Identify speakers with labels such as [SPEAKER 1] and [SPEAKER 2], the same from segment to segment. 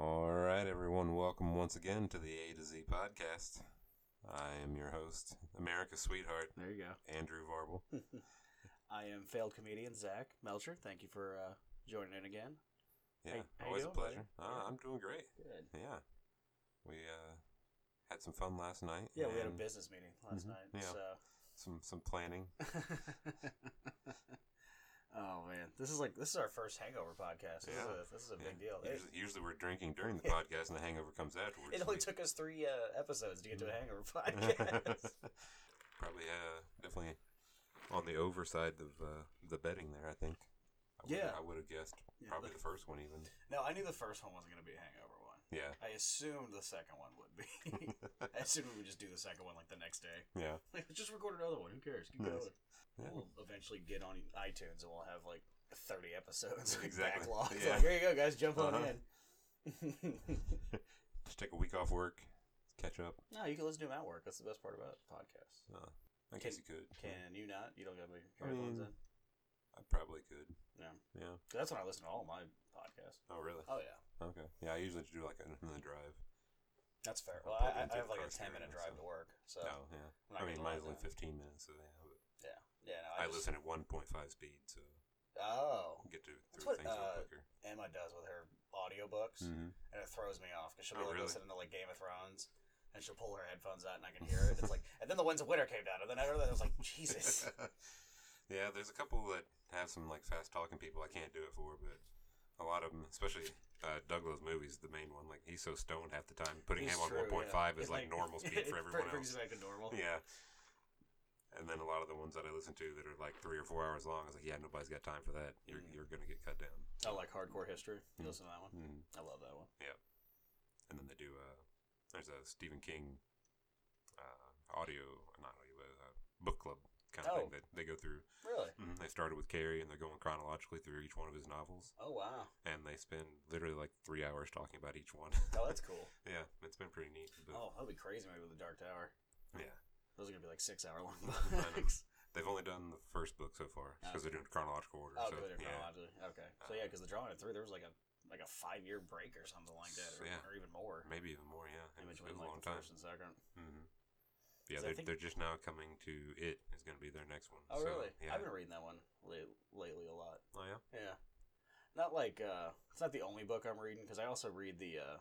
[SPEAKER 1] All right, everyone, welcome once again to the A to Z podcast. I am your host, America's sweetheart,
[SPEAKER 2] There you go.
[SPEAKER 1] Andrew Varble.
[SPEAKER 2] I am failed comedian Zach Melcher. Thank you for uh, joining in again.
[SPEAKER 1] Yeah,
[SPEAKER 2] Hey, how you
[SPEAKER 1] always a pleasure. Uh, I'm doing great.
[SPEAKER 2] Good.
[SPEAKER 1] Yeah, we uh, had some fun last night.
[SPEAKER 2] Yeah, we had a business meeting last
[SPEAKER 1] Mhm,
[SPEAKER 2] night.
[SPEAKER 1] yeah.
[SPEAKER 2] So.
[SPEAKER 1] some some planning.
[SPEAKER 2] oh man, this is like this is our first hangover podcast. This
[SPEAKER 1] Yeah.
[SPEAKER 2] is a, this is a
[SPEAKER 1] Yeah.
[SPEAKER 2] big deal. It,
[SPEAKER 1] Usually, usually we're drinking during the podcast, and the hangover comes afterwards.
[SPEAKER 2] it only
[SPEAKER 1] We-
[SPEAKER 2] took us three uh, episodes to get to a hangover
[SPEAKER 1] Mm-hmm.
[SPEAKER 2] podcast.
[SPEAKER 1] Probably, uh, definitely on the overside of uh, the betting there. I think. I
[SPEAKER 2] Yeah.
[SPEAKER 1] I would have guessed
[SPEAKER 2] Yeah,
[SPEAKER 1] probably
[SPEAKER 2] the-
[SPEAKER 1] the first one even.
[SPEAKER 2] no, I knew the first one wasn't going to be a hangover.
[SPEAKER 1] Yeah,
[SPEAKER 2] I assumed the second one would be. I assumed we would just do the second one like the next day.
[SPEAKER 1] yeah,
[SPEAKER 2] Like, just record another one. Who cares? Keep
[SPEAKER 1] Nice.
[SPEAKER 2] going.
[SPEAKER 1] Yeah.
[SPEAKER 2] We'll eventually get on iTunes and we'll have like 30 episodes
[SPEAKER 1] Exactly.
[SPEAKER 2] backlog.
[SPEAKER 1] Yeah.
[SPEAKER 2] Like, here you go, guys. Jump on
[SPEAKER 1] Uh-huh.
[SPEAKER 2] in.
[SPEAKER 1] just take a week off work, catch up.
[SPEAKER 2] no, you can listen to them at work. That's the best part about podcasts.
[SPEAKER 1] Uh, I guess you could.
[SPEAKER 2] Can you not? You don't got your
[SPEAKER 1] I
[SPEAKER 2] headphones in?
[SPEAKER 1] I probably could.
[SPEAKER 2] Yeah.
[SPEAKER 1] Yeah.
[SPEAKER 2] That's when I listen to all my podcasts.
[SPEAKER 1] Oh, really?
[SPEAKER 2] Oh, yeah.
[SPEAKER 1] Okay. Yeah, I usually do like in the drive.
[SPEAKER 2] That's fair. Well, I, I have like a 10 minute drive
[SPEAKER 1] so-
[SPEAKER 2] to work. So,
[SPEAKER 1] oh, yeah. I mean, mine's only 15 minutes, so yeah.
[SPEAKER 2] Yeah. Yeah, no,
[SPEAKER 1] I,
[SPEAKER 2] just-
[SPEAKER 1] listen at 1.5 speed, so
[SPEAKER 2] Oh.
[SPEAKER 1] get to through
[SPEAKER 2] what,
[SPEAKER 1] things
[SPEAKER 2] uh,
[SPEAKER 1] quicker.
[SPEAKER 2] Emma does with her audiobooks.
[SPEAKER 1] Mm-hmm.
[SPEAKER 2] and it throws me off because she'll
[SPEAKER 1] Oh,
[SPEAKER 2] like
[SPEAKER 1] really?
[SPEAKER 2] listening to like Game of Thrones, and she'll pull her headphones out, and I can hear it. It's like, and then the Winds of Winter came down, and then I was like, Jesus.
[SPEAKER 1] yeah, there's a couple that have some like fast talking people I can't do it for, but a lot of them, especially uh, Douglas movies, the main one, like he's so stoned half the time. Putting
[SPEAKER 2] It's
[SPEAKER 1] him on 1.5
[SPEAKER 2] yeah.
[SPEAKER 1] is like, normal speed for everyone else.
[SPEAKER 2] to normal.
[SPEAKER 1] Yeah. And then a lot of the ones that I listen to that are like three or four hours long, I was like, yeah, nobody's got time for that. You're,
[SPEAKER 2] Mhm.
[SPEAKER 1] you're going to get cut down.
[SPEAKER 2] I like hardcore history. You
[SPEAKER 1] Mm.
[SPEAKER 2] listen to that one?
[SPEAKER 1] Mm.
[SPEAKER 2] I love that one. Yeah.
[SPEAKER 1] And then they do, uh, there's a Stephen King uh, audio, not audio, but uh, book club kind of
[SPEAKER 2] Oh.
[SPEAKER 1] thing that they go through.
[SPEAKER 2] Really?
[SPEAKER 1] Mhm. They started with Carrie and they're going chronologically through each one of his novels.
[SPEAKER 2] Oh wow.
[SPEAKER 1] And they spend literally like three hours talking about each one.
[SPEAKER 2] Oh, that's cool.
[SPEAKER 1] yeah, it's been pretty neat. But,
[SPEAKER 2] Oh, that'll be crazy. Maybe with the Dark Tower.
[SPEAKER 1] Yeah.
[SPEAKER 2] Those are gonna be like six hour long books.
[SPEAKER 1] They've only done the first book so far because they're doing chronological order.
[SPEAKER 2] oh,
[SPEAKER 1] so,
[SPEAKER 2] good.
[SPEAKER 1] yeah.
[SPEAKER 2] Chronologically. Okay. So yeah, because the drawing it through, there was like a like a five year break or something like that, or,
[SPEAKER 1] Yeah.
[SPEAKER 2] or even more.
[SPEAKER 1] Maybe even more, yeah. It
[SPEAKER 2] In
[SPEAKER 1] was, it
[SPEAKER 2] between
[SPEAKER 1] was a long
[SPEAKER 2] the
[SPEAKER 1] time.
[SPEAKER 2] first and second.
[SPEAKER 1] hmm Yeah, they're,
[SPEAKER 2] think-
[SPEAKER 1] they're just now coming to It is going to be their next one.
[SPEAKER 2] Oh
[SPEAKER 1] so,
[SPEAKER 2] really?
[SPEAKER 1] Yeah.
[SPEAKER 2] I've been reading that one late, lately a lot.
[SPEAKER 1] Oh yeah.
[SPEAKER 2] Yeah. Not like uh it's not the only book I'm reading because I also read the uh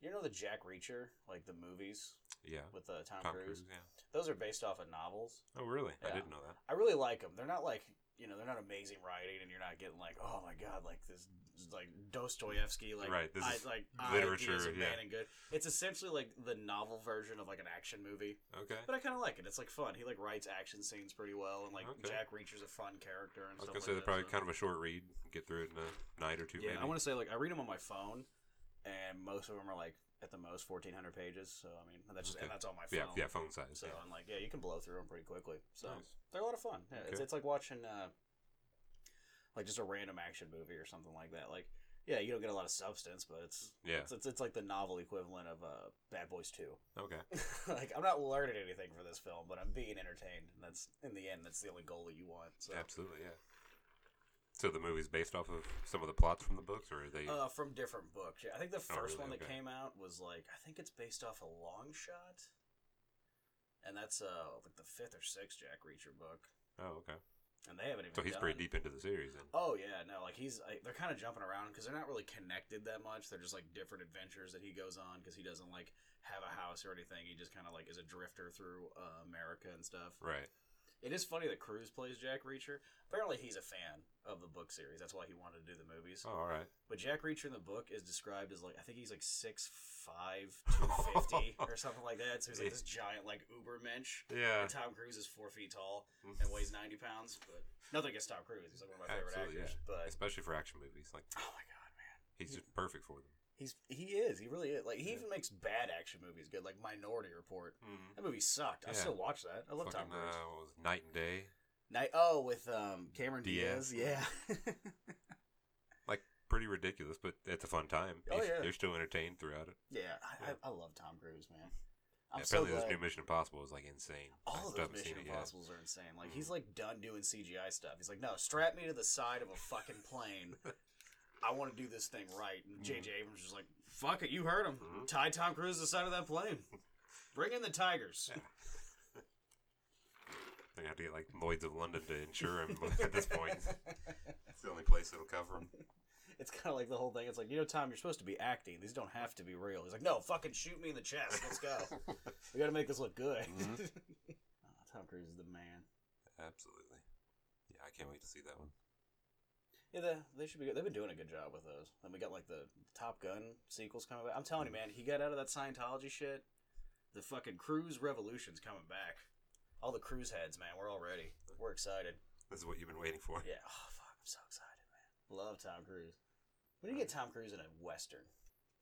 [SPEAKER 2] you know the Jack Reacher like the movies
[SPEAKER 1] Yeah.
[SPEAKER 2] with uh, Tom,
[SPEAKER 1] Tom
[SPEAKER 2] Cruise.
[SPEAKER 1] Cruise. Yeah.
[SPEAKER 2] Those are based off of novels.
[SPEAKER 1] Oh really? I didn't know that.
[SPEAKER 2] I really like them. They're not like you know they're not amazing writing and you're not getting like oh my god like this like Dostoevsky like
[SPEAKER 1] Right, this
[SPEAKER 2] I,
[SPEAKER 1] is
[SPEAKER 2] like
[SPEAKER 1] literature,
[SPEAKER 2] ideas of
[SPEAKER 1] yeah.
[SPEAKER 2] bad and good. It's essentially like the novel version of like an action movie.
[SPEAKER 1] Okay.
[SPEAKER 2] But I kind of like it. It's like fun. He like writes action scenes pretty well, and like
[SPEAKER 1] Okay.
[SPEAKER 2] Jack Reacher's a fun character and
[SPEAKER 1] I was
[SPEAKER 2] stuff
[SPEAKER 1] gonna
[SPEAKER 2] like
[SPEAKER 1] say they're
[SPEAKER 2] that.
[SPEAKER 1] probably
[SPEAKER 2] so-
[SPEAKER 1] kind of a short read. Get through it in a night or two.
[SPEAKER 2] Yeah,
[SPEAKER 1] maybe.
[SPEAKER 2] I want to say like I read them on my phone, and most of them are like at the most fourteen hundred pages. So I mean that's just
[SPEAKER 1] Okay.
[SPEAKER 2] and that's on my phone.
[SPEAKER 1] Yeah, yeah, phone size.
[SPEAKER 2] So
[SPEAKER 1] yeah.
[SPEAKER 2] I'm like, yeah, you can blow through them pretty quickly. So
[SPEAKER 1] Nice.
[SPEAKER 2] they're a lot of fun. Yeah, it's, it's like watching uh, like just a random action movie or something like that. Like, yeah, you don't get a lot of substance, but it's
[SPEAKER 1] Yeah.
[SPEAKER 2] it's, it's, it's like the novel equivalent of uh, Bad Boys Two.
[SPEAKER 1] Okay.
[SPEAKER 2] like I'm not learning anything for this film, but I'm being entertained, and that's in the end that's the only goal that you want. So.
[SPEAKER 1] Absolutely. Yeah. So the movie's based off of some of the plots from the books, or are they?
[SPEAKER 2] Uh, from different books. Yeah, I think the
[SPEAKER 1] Oh,
[SPEAKER 2] first
[SPEAKER 1] really?
[SPEAKER 2] one that
[SPEAKER 1] Okay.
[SPEAKER 2] came out was like I think it's based off a long shot, and that's uh like the fifth or sixth Jack Reacher book,
[SPEAKER 1] oh, okay.
[SPEAKER 2] And they haven't even.
[SPEAKER 1] So he's
[SPEAKER 2] done-
[SPEAKER 1] pretty deep into the series then.
[SPEAKER 2] Oh yeah, no, like he's like, they're kind of jumping around because they're not really connected that much. They're just like different adventures that he goes on because he doesn't like have a house or anything. He just kind of like is a drifter through uh, America and stuff.
[SPEAKER 1] Right.
[SPEAKER 2] It is funny that Cruise plays Jack Reacher. Apparently, he's a fan of the book series. That's why he wanted to do the movies.
[SPEAKER 1] Oh, all right.
[SPEAKER 2] But Jack Reacher in the book is described as like I think he's like six five, two fifty or something like that. So he's like this giant like uber mensch.
[SPEAKER 1] Yeah.
[SPEAKER 2] And Tom Cruise is four feet tall mm-hmm. and weighs ninety pounds. But nothing against Tom Cruise. He's like one of my favorite
[SPEAKER 1] Absolutely,
[SPEAKER 2] actors.
[SPEAKER 1] yeah.
[SPEAKER 2] But
[SPEAKER 1] Especially for action movies, like
[SPEAKER 2] oh my god, man,
[SPEAKER 1] he's just perfect for them.
[SPEAKER 2] He's he is he really is. Like he even makes bad action movies good, like Minority Report.
[SPEAKER 1] Mm-hmm.
[SPEAKER 2] That movie sucked. I still watch that. I love
[SPEAKER 1] Fucking,
[SPEAKER 2] Tom Cruise.
[SPEAKER 1] uh, was Knight and Day?
[SPEAKER 2] Night. Oh, with um Cameron
[SPEAKER 1] Diaz.
[SPEAKER 2] Diaz. Yeah.
[SPEAKER 1] Like pretty ridiculous, but it's a fun time.
[SPEAKER 2] Oh, yeah.
[SPEAKER 1] You're still entertained throughout it.
[SPEAKER 2] yeah. I,
[SPEAKER 1] Yeah.
[SPEAKER 2] I, I love Tom Cruise, man. I'm
[SPEAKER 1] Yeah,
[SPEAKER 2] so
[SPEAKER 1] apparently,
[SPEAKER 2] glad.
[SPEAKER 1] this new Mission Impossible is like insane.
[SPEAKER 2] All of those Mission. Impossibles are insane. Like
[SPEAKER 1] Mhm.
[SPEAKER 2] he's like done doing CGI stuff. He's like, no, strap me to the side of a fucking plane I want to do this thing right. And. J.J. Abrams was like, fuck it, you heard him.
[SPEAKER 1] Mhm.
[SPEAKER 2] Tie Tom Cruise to the side of that plane. Bring in the tigers.
[SPEAKER 1] They have to get like Lloyd's of London to insure him at this point. It's the only place that'll cover him.
[SPEAKER 2] It's kind of like the whole thing. It's like, you know, Tom, you're supposed to be acting. These don't have to be real. He's like, no, fucking shoot me in the chest. Let's go. we got to make this look good.
[SPEAKER 1] Mhm.
[SPEAKER 2] Oh, Tom Cruise is the man.
[SPEAKER 1] Absolutely. Yeah, I can't wait to see that one.
[SPEAKER 2] Yeah, they, they should be good. They've been doing a good job with those. Then we got like the Top Gun sequels coming back. I'm telling you, mm-hmm. man, he got out of that Scientology shit. The fucking Cruise Revolution's coming back. All the cruise heads, man, we're all ready. We're excited.
[SPEAKER 1] This is what you've been waiting for.
[SPEAKER 2] Yeah. Oh fuck, I'm so excited, man. Love Tom Cruise. We need to get mm. Tom Cruise in a western.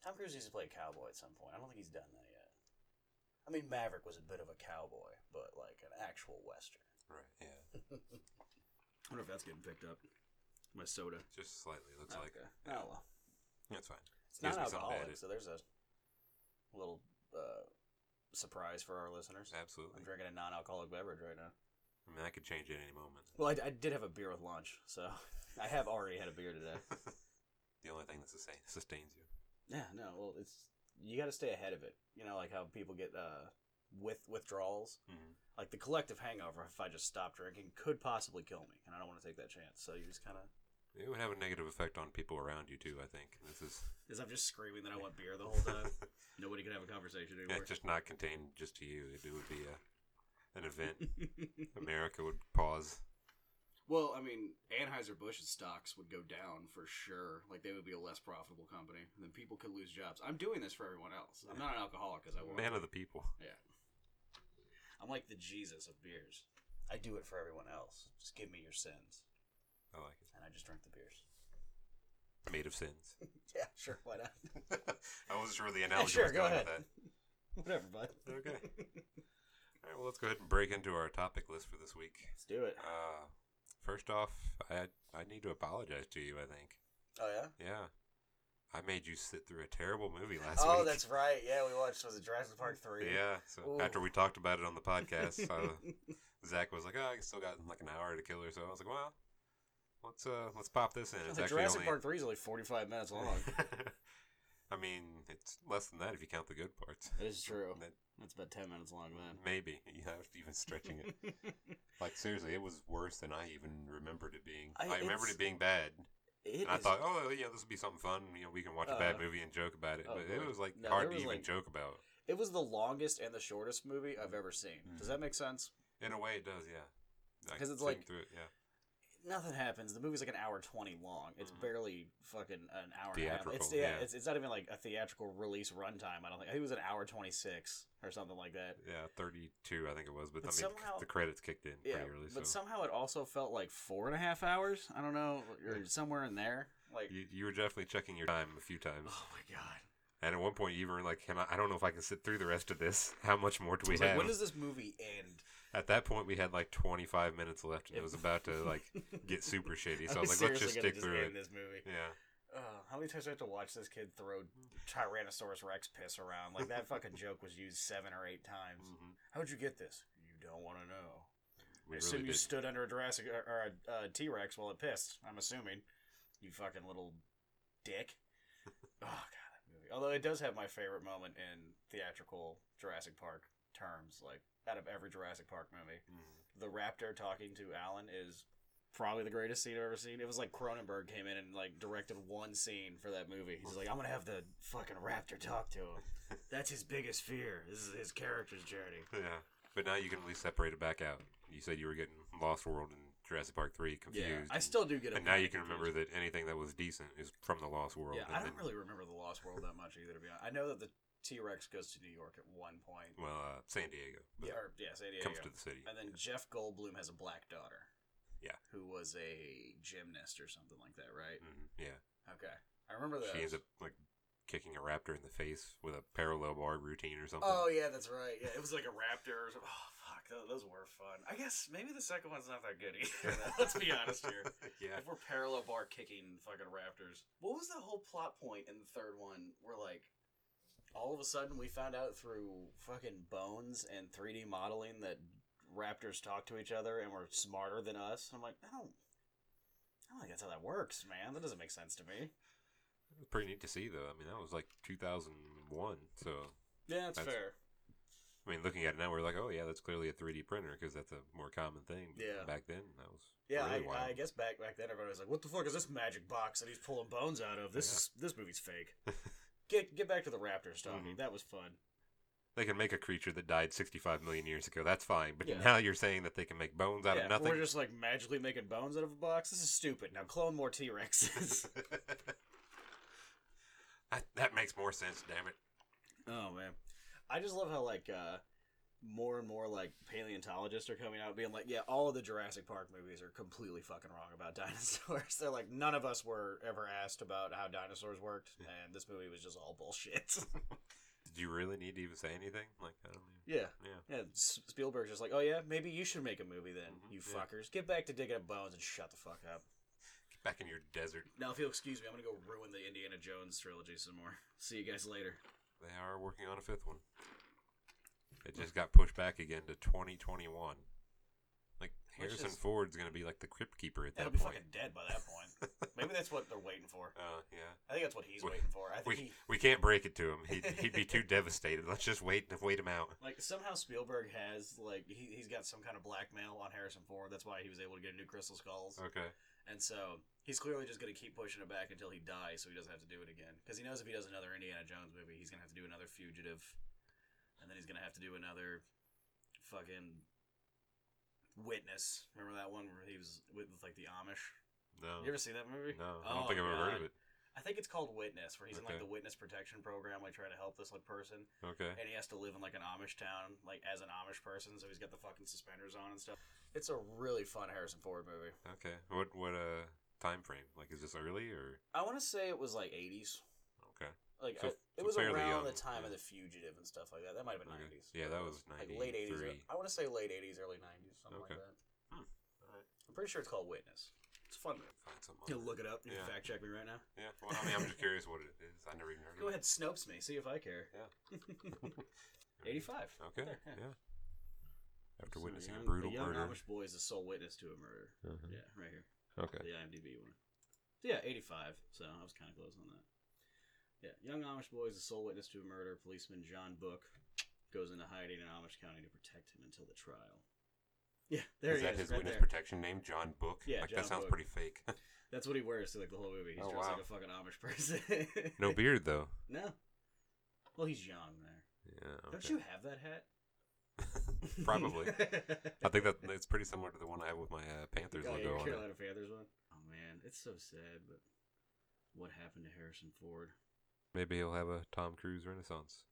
[SPEAKER 2] Tom Cruise needs to play a cowboy at some point. I don't think he's done that yet. I mean, Maverick was a bit of a cowboy, but like an actual western.
[SPEAKER 1] Right. Yeah.
[SPEAKER 2] I wonder if that's getting picked up. My soda.
[SPEAKER 1] Just slightly. Looks like.
[SPEAKER 2] okay. Oh well.
[SPEAKER 1] That's fine.
[SPEAKER 2] It's
[SPEAKER 1] Gives me something to
[SPEAKER 2] non-alcoholic, so there's a little uh, surprise for our listeners.
[SPEAKER 1] Absolutely.
[SPEAKER 2] I'm drinking a non-alcoholic beverage right now.
[SPEAKER 1] I mean, I could change it at any moment.
[SPEAKER 2] Well, I, I did have a beer with lunch, so I have already had a beer today.
[SPEAKER 1] the only thing that sustain, sustains you.
[SPEAKER 2] Yeah, no, well, it's you got to stay ahead of it. You know, like how people get uh, with withdrawals.
[SPEAKER 1] Mhm.
[SPEAKER 2] Like the collective hangover, if I just stop drinking, could possibly kill me, and I don't want to take that chance. So you just kind of,
[SPEAKER 1] It would have a negative effect on people around you too. I think this is
[SPEAKER 2] as I'm just screaming that I want beer the whole time, nobody can have a conversation
[SPEAKER 1] yeah,
[SPEAKER 2] anymore.
[SPEAKER 1] just not contained just to you. It would be a, an event. America would pause.
[SPEAKER 2] Well, I mean, Anheuser Busch's stocks would go down for sure. Like they would be a less profitable company, and then people could lose jobs. I'm doing this for everyone else. I'm not an alcoholic because I want.
[SPEAKER 1] Man of the people.
[SPEAKER 2] Yeah. I'm like the Jesus of beers. I do it for everyone else. Just give me your sins,
[SPEAKER 1] I like it.
[SPEAKER 2] and I just drink the beers.
[SPEAKER 1] Made of sins.
[SPEAKER 2] Yeah, sure. Why not?
[SPEAKER 1] I wasn't sure where the
[SPEAKER 2] Yeah,
[SPEAKER 1] analogy
[SPEAKER 2] sure.
[SPEAKER 1] was
[SPEAKER 2] Go
[SPEAKER 1] going
[SPEAKER 2] ahead.
[SPEAKER 1] with
[SPEAKER 2] Whatever, bud.
[SPEAKER 1] Okay. All right. Well, let's go ahead and break into our topic list for this week.
[SPEAKER 2] Let's do it.
[SPEAKER 1] Uh, first off, I I need to apologize to you. I think.
[SPEAKER 2] Oh yeah.
[SPEAKER 1] Yeah. I made you sit through a terrible movie last
[SPEAKER 2] Oh,
[SPEAKER 1] week.
[SPEAKER 2] Oh, that's right. Yeah, we watched. Was it Jurassic Park three?
[SPEAKER 1] Yeah. So
[SPEAKER 2] Ooh.
[SPEAKER 1] after we talked about it on the podcast, uh, Zach was like, "Oh, I still got like an hour to kill or so." I was like, "Well, let's uh let's pop this in." It's
[SPEAKER 2] Like,
[SPEAKER 1] actually
[SPEAKER 2] Jurassic
[SPEAKER 1] only.
[SPEAKER 2] Park three is only forty five minutes long.
[SPEAKER 1] I mean, it's less than that if you count the good parts.
[SPEAKER 2] it is true.
[SPEAKER 1] That-
[SPEAKER 2] That's about ten minutes long then.
[SPEAKER 1] Maybe you have even stretching it. Like seriously, it was worse than I even remembered it being.
[SPEAKER 2] I-
[SPEAKER 1] I, remembered it being bad,
[SPEAKER 2] It
[SPEAKER 1] and I
[SPEAKER 2] is-
[SPEAKER 1] thought, oh yeah, this will be something fun. You know, we can watch a bad
[SPEAKER 2] Uh,
[SPEAKER 1] movie and joke about it.
[SPEAKER 2] oh,
[SPEAKER 1] but it was like
[SPEAKER 2] No,
[SPEAKER 1] hard
[SPEAKER 2] there
[SPEAKER 1] to
[SPEAKER 2] was,
[SPEAKER 1] even
[SPEAKER 2] like-
[SPEAKER 1] joke about.
[SPEAKER 2] it was the longest and the shortest movie I've ever seen.
[SPEAKER 1] Mm.
[SPEAKER 2] Does that make sense?
[SPEAKER 1] In a way, it does, yeah.
[SPEAKER 2] Because it's like-
[SPEAKER 1] through it, yeah.
[SPEAKER 2] Nothing happens. The movie's like an hour twenty long. It's
[SPEAKER 1] Mhm.
[SPEAKER 2] barely fucking an hour and a half. It's yeah,
[SPEAKER 1] yeah.
[SPEAKER 2] It's, it's not even like a theatrical release runtime. I don't think. I think it was an hour twenty six or something like that.
[SPEAKER 1] Yeah, thirty-two, I think it was. But,
[SPEAKER 2] But
[SPEAKER 1] I mean,
[SPEAKER 2] somehow-
[SPEAKER 1] the credits kicked in
[SPEAKER 2] Yeah,
[SPEAKER 1] pretty early.
[SPEAKER 2] but
[SPEAKER 1] so
[SPEAKER 2] somehow it also felt like four and a half hours. I don't know, or somewhere in there. Like,
[SPEAKER 1] you, you were definitely checking your time a few times,
[SPEAKER 2] oh my god!
[SPEAKER 1] and at one point you were like, "Can I? I don't know if I can sit through the rest of this. How much more do we
[SPEAKER 2] was like,
[SPEAKER 1] have?"
[SPEAKER 2] when does this movie end?
[SPEAKER 1] At that point, we had like twenty-five minutes left, and it was about to like get super shitty. So I was like, "Let's just stick through it."
[SPEAKER 2] This movie.
[SPEAKER 1] Yeah,
[SPEAKER 2] Uh, how many times do I have to watch this kid throw Tyrannosaurus Rex piss around? Like that fucking joke was used seven or eight times.
[SPEAKER 1] hmm
[SPEAKER 2] How'd you get this? You don't want to know.
[SPEAKER 1] we
[SPEAKER 2] I assume
[SPEAKER 1] really
[SPEAKER 2] you
[SPEAKER 1] did.
[SPEAKER 2] stood under a Jurassic or, or a uh, T Rex while it pissed. I'm assuming. You fucking little dick. oh god, that movie. Although it does have my favorite moment in theatrical Jurassic Park terms, like out of every Jurassic Park movie.
[SPEAKER 1] Mhm.
[SPEAKER 2] The raptor talking to Alan is probably the greatest scene I've ever seen. It was like Cronenberg came in and like directed one scene for that movie. He's like, I'm gonna have the fucking raptor talk to him. That's his biggest fear. This is his character's journey.
[SPEAKER 1] Yeah, but now you can at least separate it back out. You said you were getting Lost World and Jurassic Park three confused.
[SPEAKER 2] Yeah, I still do get it.
[SPEAKER 1] And now you can remember that anything that was decent is from the Lost World.
[SPEAKER 2] Yeah, I don't
[SPEAKER 1] then-
[SPEAKER 2] really remember the Lost World that much either. To be honest, I know that the T Rex goes to New York at one point.
[SPEAKER 1] Well, uh, San Diego.
[SPEAKER 2] Yeah, or, yeah, San Diego.
[SPEAKER 1] comes to the city.
[SPEAKER 2] And then Jeff Goldblum has a black daughter.
[SPEAKER 1] Yeah.
[SPEAKER 2] Who was a gymnast or something like that, right?
[SPEAKER 1] hmm Yeah,
[SPEAKER 2] Okay, I remember that.
[SPEAKER 1] she ends up like kicking a raptor in the face with a parallel bar routine or something.
[SPEAKER 2] Oh yeah, that's right. Yeah, it was like a raptor. Or something. Oh fuck, those, those were fun. I guess maybe the second one's not that good either. Let's be honest here.
[SPEAKER 1] yeah.
[SPEAKER 2] If we're parallel bar kicking fucking raptors, what was the whole plot point in the third one? Where like, all of a sudden we found out through fucking bones and 3D modeling that raptors talk to each other and were smarter than us. I'm like, I don't, I don't think that's how that works, man. That doesn't make sense to me.
[SPEAKER 1] It was pretty neat to see, though. I mean, that was like 2001. So,
[SPEAKER 2] Yeah, that's,
[SPEAKER 1] That's-
[SPEAKER 2] fair.
[SPEAKER 1] I mean, looking at it now, we're like, oh, yeah, that's clearly a 3D printer because that's a more common thing. But
[SPEAKER 2] Yeah.
[SPEAKER 1] Back then, that was
[SPEAKER 2] Yeah,
[SPEAKER 1] really
[SPEAKER 2] I. I guess back back then everybody was like, "What the fuck is this magic box that he's pulling bones out of? This is, this movie's fake." get get back to the Raptors talking.
[SPEAKER 1] Mhm.
[SPEAKER 2] That was fun.
[SPEAKER 1] They can make a creature that died 65 million years ago. That's fine. But
[SPEAKER 2] Yeah.
[SPEAKER 1] now you're saying that they can make bones out
[SPEAKER 2] yeah,
[SPEAKER 1] of nothing.
[SPEAKER 2] we're just like magically making bones out of a box. This is stupid. Now clone more T Rexes.
[SPEAKER 1] that, that makes more sense, damn it.
[SPEAKER 2] oh man, I just love how like uh, more and more like paleontologists are coming out being like, yeah, all of the Jurassic Park movies are completely fucking wrong about dinosaurs. They're like, none of us were ever asked about how dinosaurs worked, and this movie was just all bullshit.
[SPEAKER 1] Did you really need to even say anything? Like, I don't know.
[SPEAKER 2] yeah.
[SPEAKER 1] Yeah.
[SPEAKER 2] Yeah, Spielberg's just like, oh yeah, maybe you should make a movie then,
[SPEAKER 1] Mhm,
[SPEAKER 2] you
[SPEAKER 1] yeah.
[SPEAKER 2] fuckers. Get back to digging up bones and shut the fuck up.
[SPEAKER 1] Get back in your desert.
[SPEAKER 2] Now, if you'll excuse me, I'm gonna go ruin the Indiana Jones trilogy some more. See you guys later.
[SPEAKER 1] They are working on a fifth one. It just got pushed back again to 2021. Like, Harrison
[SPEAKER 2] is-
[SPEAKER 1] Ford's going to be like the Crypt Keeper at
[SPEAKER 2] That'll be
[SPEAKER 1] point.
[SPEAKER 2] fucking dead by that point. Maybe that's what they're waiting for.
[SPEAKER 1] Uh, yeah.
[SPEAKER 2] I think that's what he's
[SPEAKER 1] We-
[SPEAKER 2] waiting for. I think
[SPEAKER 1] We,
[SPEAKER 2] he
[SPEAKER 1] we can't break it to him. He'd, he'd be too devastated. Let's just wait and wait him out.
[SPEAKER 2] like somehow Spielberg has like he he's got some kind of blackmail on Harrison Ford. That's why he was able to get a new Crystal Skulls.
[SPEAKER 1] Okay.
[SPEAKER 2] And so he's clearly just going to keep pushing it back until he dies, so he doesn't have to do it again. Because he knows if he does another Indiana Jones movie, he's going to have to do another Fugitive, and then he's to have to do another fucking Witness. Remember that one where he was with, with like the Amish?
[SPEAKER 1] No.
[SPEAKER 2] You ever see that movie?
[SPEAKER 1] No. I
[SPEAKER 2] Oh,
[SPEAKER 1] don't think I've ever heard of it.
[SPEAKER 2] I think it's called Witness, where he's in like the witness protection program, like trying to help this like person,
[SPEAKER 1] Okay.
[SPEAKER 2] and he has to live in like an Amish town, like as an Amish person, so he's got the fucking suspenders on and stuff. It's a really fun Harrison Ford movie.
[SPEAKER 1] Okay. What what uh time frame? Like is this early or
[SPEAKER 2] I want to say it was like 80s.
[SPEAKER 1] okay?
[SPEAKER 2] Like
[SPEAKER 1] So-
[SPEAKER 2] I- it was around
[SPEAKER 1] young,
[SPEAKER 2] the time
[SPEAKER 1] yeah.
[SPEAKER 2] of the Fugitive and stuff like that. That might have been
[SPEAKER 1] Okay.
[SPEAKER 2] 90s.
[SPEAKER 1] Yeah, that was
[SPEAKER 2] like late 80s.
[SPEAKER 1] 93.
[SPEAKER 2] I want to say late 80s, early 90s, something
[SPEAKER 1] Okay.
[SPEAKER 2] like that.
[SPEAKER 1] Hmm. Alright.
[SPEAKER 2] I'm pretty sure it's called Witness. It's fun movie.
[SPEAKER 1] Find something.
[SPEAKER 2] You'll look it up. You
[SPEAKER 1] Yeah.
[SPEAKER 2] fact check me right now.
[SPEAKER 1] Yeah. Well, I mean, I'm just curious what it is. I never even heard
[SPEAKER 2] Go
[SPEAKER 1] of
[SPEAKER 2] ahead, Snopes me. See if I care.
[SPEAKER 1] Yeah.
[SPEAKER 2] 85.
[SPEAKER 1] Okay.
[SPEAKER 2] Yeah,
[SPEAKER 1] Yeah.
[SPEAKER 2] yeah.
[SPEAKER 1] After
[SPEAKER 2] So
[SPEAKER 1] witnessing
[SPEAKER 2] young,
[SPEAKER 1] a brutal
[SPEAKER 2] a young
[SPEAKER 1] murder.
[SPEAKER 2] Amish boy is the sole witness to a murder.
[SPEAKER 1] Uh-huh.
[SPEAKER 2] Yeah, right here.
[SPEAKER 1] Okay.
[SPEAKER 2] The IMDb one. So yeah, 85. So I was kind of close on that. Yeah, young Amish boy is the sole witness to a murder. Policeman John Book goes into hiding in Amish County to protect him until the trial. Yeah, there
[SPEAKER 1] is
[SPEAKER 2] he is.
[SPEAKER 1] that
[SPEAKER 2] is.
[SPEAKER 1] his
[SPEAKER 2] right
[SPEAKER 1] witness
[SPEAKER 2] there.
[SPEAKER 1] protection name, John Book?
[SPEAKER 2] Yeah,
[SPEAKER 1] like
[SPEAKER 2] John
[SPEAKER 1] that sounds
[SPEAKER 2] Book.
[SPEAKER 1] pretty fake.
[SPEAKER 2] That's what he wears through like the whole movie. He's
[SPEAKER 1] Oh,
[SPEAKER 2] dressed
[SPEAKER 1] wow.
[SPEAKER 2] like a fucking Amish person.
[SPEAKER 1] no beard though.
[SPEAKER 2] No. Well, he's young there.
[SPEAKER 1] Yeah.
[SPEAKER 2] Don't
[SPEAKER 1] okay.
[SPEAKER 2] you have that hat?
[SPEAKER 1] Probably. I think that it's pretty similar to the one I have with my uh, Panthers
[SPEAKER 2] Oh, yeah,
[SPEAKER 1] logo on it.
[SPEAKER 2] Carolina Panthers one. Oh man, it's so sad. But what happened to Harrison Ford?
[SPEAKER 1] Maybe he'll have a Tom Cruise renaissance.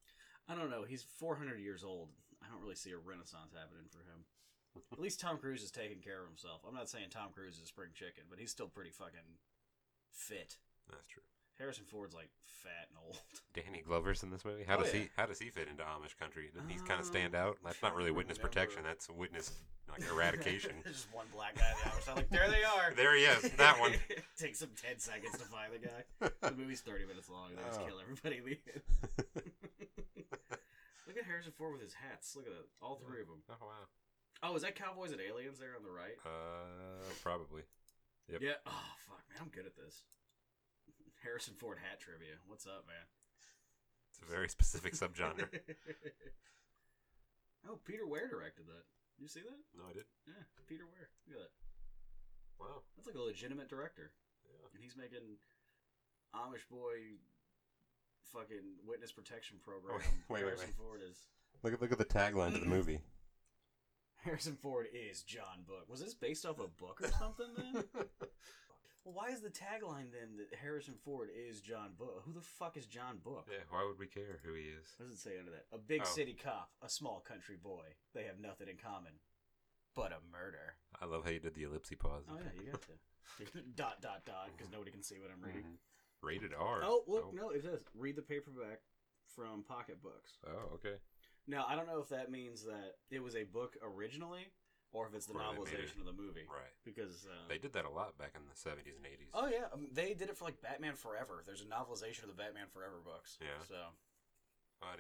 [SPEAKER 2] I don't know. He's 400 years old. I don't really see a renaissance happening for him. At least Tom Cruise is taking care of himself. I'm not saying Tom Cruise is a spring chicken, but he's still pretty fucking fit.
[SPEAKER 1] That's true.
[SPEAKER 2] Harrison Ford's like fat and old.
[SPEAKER 1] Danny Glover's in this movie. How
[SPEAKER 2] Oh,
[SPEAKER 1] does
[SPEAKER 2] yeah.
[SPEAKER 1] he? How does he fit into Amish country? Doesn't he kind
[SPEAKER 2] Um,
[SPEAKER 1] of stand out? That's not really witness
[SPEAKER 2] remember.
[SPEAKER 1] protection. That's witness like eradication.
[SPEAKER 2] There's just one black guy in the other like there they are.
[SPEAKER 1] there he is. That one.
[SPEAKER 2] Takes him 10 seconds to find the guy. The movie's 30 minutes long. They just
[SPEAKER 1] Oh.
[SPEAKER 2] kill everybody in the end. Look at Harrison Ford with his hats. Look at that. All three of them.
[SPEAKER 1] Oh wow.
[SPEAKER 2] Oh, is that Cowboys and Aliens there on the right?
[SPEAKER 1] Uh, probably. Yep.
[SPEAKER 2] Yeah. Oh, fuck, man. I'm good at this. Harrison Ford hat trivia. What's up, man?
[SPEAKER 1] It's a very specific subgenre.
[SPEAKER 2] oh, Peter Weir directed that. You see that?
[SPEAKER 1] No, I did.
[SPEAKER 2] Yeah, Peter Weir. Look at that.
[SPEAKER 1] Wow.
[SPEAKER 2] That's like a legitimate director.
[SPEAKER 1] Yeah.
[SPEAKER 2] And he's making Amish boy fucking witness protection program.
[SPEAKER 1] Wait, wait, wait,
[SPEAKER 2] Harrison
[SPEAKER 1] wait.
[SPEAKER 2] Ford is
[SPEAKER 1] Look at look at the tagline to the movie.
[SPEAKER 2] Harrison Ford is John Book. Was this based off a book or something then? well, why is the tagline then that Harrison Ford is John Book? Who the fuck is John Book?
[SPEAKER 1] yeah. Why would we care who he is?
[SPEAKER 2] What does it say under that? A big
[SPEAKER 1] Oh.
[SPEAKER 2] city cop, a small country boy. They have nothing in common but a murder.
[SPEAKER 1] I love how you did the ellipsy pause.
[SPEAKER 2] Oh yeah, you got to. dot dot dot because nobody can see what I'm reading.
[SPEAKER 1] Mhm. Rated R.
[SPEAKER 2] Oh look, no, it says read the paperback from Pocket Books.
[SPEAKER 1] Oh, okay.
[SPEAKER 2] Now I don't know if that means that it was a book originally, or if it's the
[SPEAKER 1] Or they made it-
[SPEAKER 2] novelization of the movie.
[SPEAKER 1] Right.
[SPEAKER 2] Because uh,
[SPEAKER 1] They did that a lot back in the seventies and eighties.
[SPEAKER 2] Oh yeah, um, they did it for like Batman Forever. There's a novelization of the Batman Forever books.
[SPEAKER 1] Yeah.
[SPEAKER 2] So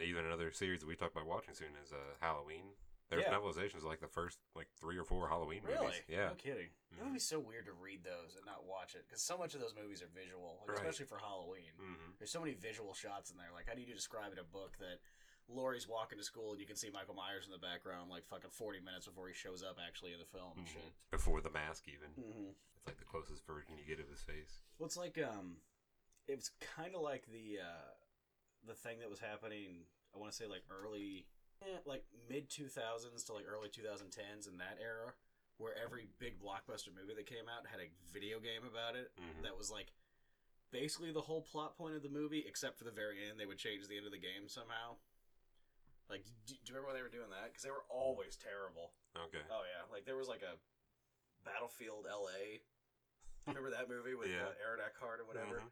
[SPEAKER 1] even another series that we talked about watching soon is uh, Halloween. There's
[SPEAKER 2] Yeah.
[SPEAKER 1] novelizations of, like the first like three or four Halloween
[SPEAKER 2] Really?
[SPEAKER 1] movies. Yeah.
[SPEAKER 2] No kidding. It would be so weird to read those and not watch it because so much of those movies are visual, like,
[SPEAKER 1] Right.
[SPEAKER 2] especially for Halloween.
[SPEAKER 1] hmm
[SPEAKER 2] There's so many visual shots in there. Like, how do you describe it in a book that Laurie's walking to school and you can see Michael Myers in the background, like fucking 40 minutes before he shows up actually in the film and shit.
[SPEAKER 1] Before the mask, even.
[SPEAKER 2] Mm-hmm.
[SPEAKER 1] It's like the closest version you get of his face.
[SPEAKER 2] Well, it's like um, it's kind of like the uh, the thing that was happening. I want to say like early, eh, like mid two thousands to like early two thousand tens in that era, where every big blockbuster movie that came out had a video game about it
[SPEAKER 1] Mhm.
[SPEAKER 2] that was like basically the whole plot point of the movie, except for the very end. They would change the end of the game somehow. Like, do, do you remember when they were doing that? Because they were always terrible.
[SPEAKER 1] Okay.
[SPEAKER 2] Oh yeah, like there was like a Battlefield L.A. Remember that movie with
[SPEAKER 1] Yeah.
[SPEAKER 2] uh, Aaron Eckhart or whatever?
[SPEAKER 1] Mhm.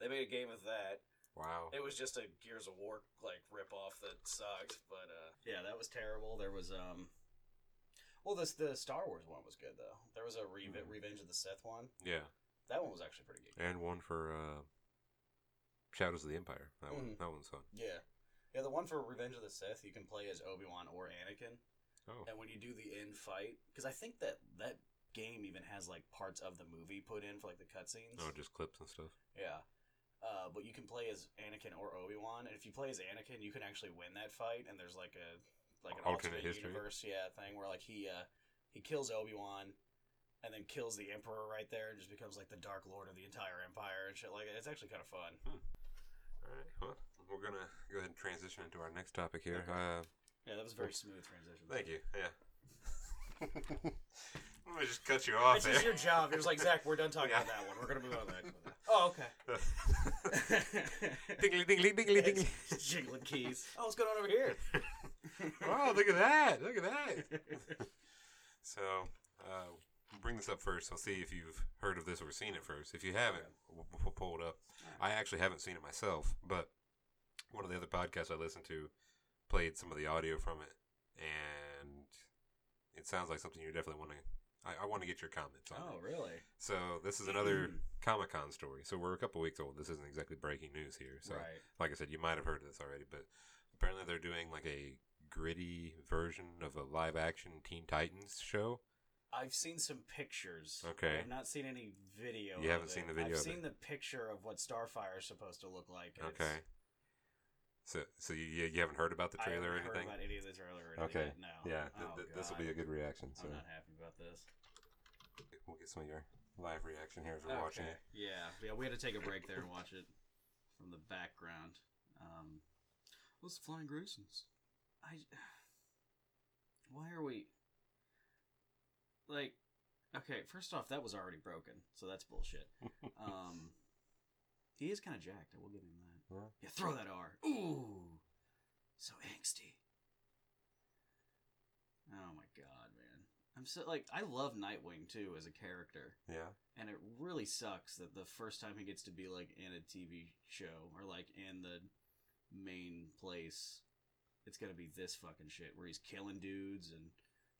[SPEAKER 2] They made a game of that.
[SPEAKER 1] Wow.
[SPEAKER 2] It was just a Gears of War like rip off that sucked, but uh, yeah, that was terrible. There was um, well, this the Star Wars one was good though. There was a Re-
[SPEAKER 1] Mhm.
[SPEAKER 2] Revenge of the Sith one.
[SPEAKER 1] Yeah.
[SPEAKER 2] That one was actually pretty good.
[SPEAKER 1] And one for uh, Shadows of the Empire. That one.
[SPEAKER 2] Mhm.
[SPEAKER 1] That one's fun.
[SPEAKER 2] Yeah, yeah. The one for Revenge of the Sith, you can play as Obi Wan or Anakin.
[SPEAKER 1] Oh.
[SPEAKER 2] And when you do the end fight, because I think that that game even has like parts of the movie put in for like the cutscenes.
[SPEAKER 1] Oh, just clips and stuff.
[SPEAKER 2] Yeah. Uh, but you can play as Anakin or Obi Wan, and if you play as Anakin, you can actually win that fight. And there's like a like an
[SPEAKER 1] Alternate
[SPEAKER 2] alternate,
[SPEAKER 1] history?
[SPEAKER 2] universe, yeah, thing where like he uh, he kills Obi Wan, and then kills the Emperor right there, and just becomes like the Dark Lord of the entire Empire and shit like that. It's actually kind of fun.
[SPEAKER 1] All right. Well, we're gonna go ahead and transition into our next topic here.
[SPEAKER 2] Okay.
[SPEAKER 1] Uh,
[SPEAKER 2] Yeah, that was a very smooth transition.
[SPEAKER 1] thank you. Yeah. Let me just cut you off
[SPEAKER 2] This
[SPEAKER 1] there.
[SPEAKER 2] is your job. It was like Zach, we're done talking
[SPEAKER 1] Yeah.
[SPEAKER 2] about that one. We're gonna move on to the next one. Oh, okay.
[SPEAKER 1] dingly, dingly, dingly, dingly.
[SPEAKER 2] It's Jingling keys. Oh, what's going on over here?
[SPEAKER 1] oh, look at that! Look at that! So, uh, bring this up first. I'll see if you've heard of this or seen it first. If you haven't, we'll, we'll pull it up. I actually haven't seen it myself, but one of the other podcasts I listened to played some of the audio from it, and it sounds like something you definitely want to. I, I want to get your comments on
[SPEAKER 2] Oh,
[SPEAKER 1] it.
[SPEAKER 2] really?
[SPEAKER 1] So this is another Comic Con story. So we're a couple weeks old. This isn't exactly breaking news here. So
[SPEAKER 2] right.
[SPEAKER 1] like I said, you might have heard of this already, but apparently they're doing like a gritty version of a live action Teen Titans show.
[SPEAKER 2] I've seen some pictures.
[SPEAKER 1] Okay.
[SPEAKER 2] I've not seen any video.
[SPEAKER 1] You haven't
[SPEAKER 2] it.
[SPEAKER 1] seen the video
[SPEAKER 2] I've
[SPEAKER 1] of
[SPEAKER 2] seen
[SPEAKER 1] it.
[SPEAKER 2] the picture of what Starfire is supposed to look like.
[SPEAKER 1] Okay. So so you you haven't heard about the trailer or
[SPEAKER 2] haven't
[SPEAKER 1] anything?
[SPEAKER 2] heard about any of the trailer or.
[SPEAKER 1] Okay.
[SPEAKER 2] No.
[SPEAKER 1] Yeah,
[SPEAKER 2] Oh,
[SPEAKER 1] th- th- this will be a good reaction. So
[SPEAKER 2] I'm not happy about this.
[SPEAKER 1] we'll get some of your live reaction here as we're watching it.
[SPEAKER 2] Yeah, yeah. We had to take a break there and watch it from the background. Um, what's Flying Gruesom's? I. Why are we? Like, okay. First off, that was already broken, so that's bullshit. Um, he is kind of jacked. I will give him that.
[SPEAKER 1] Yeah.
[SPEAKER 2] Yeah, throw that R. Ooh, so angsty. Oh my god, man! I'm so like I love Nightwing too as a character,
[SPEAKER 1] Yeah.
[SPEAKER 2] and it really sucks that the first time he gets to be like in a TV show or like in the main place, it's gonna be this fucking shit where he's killing dudes and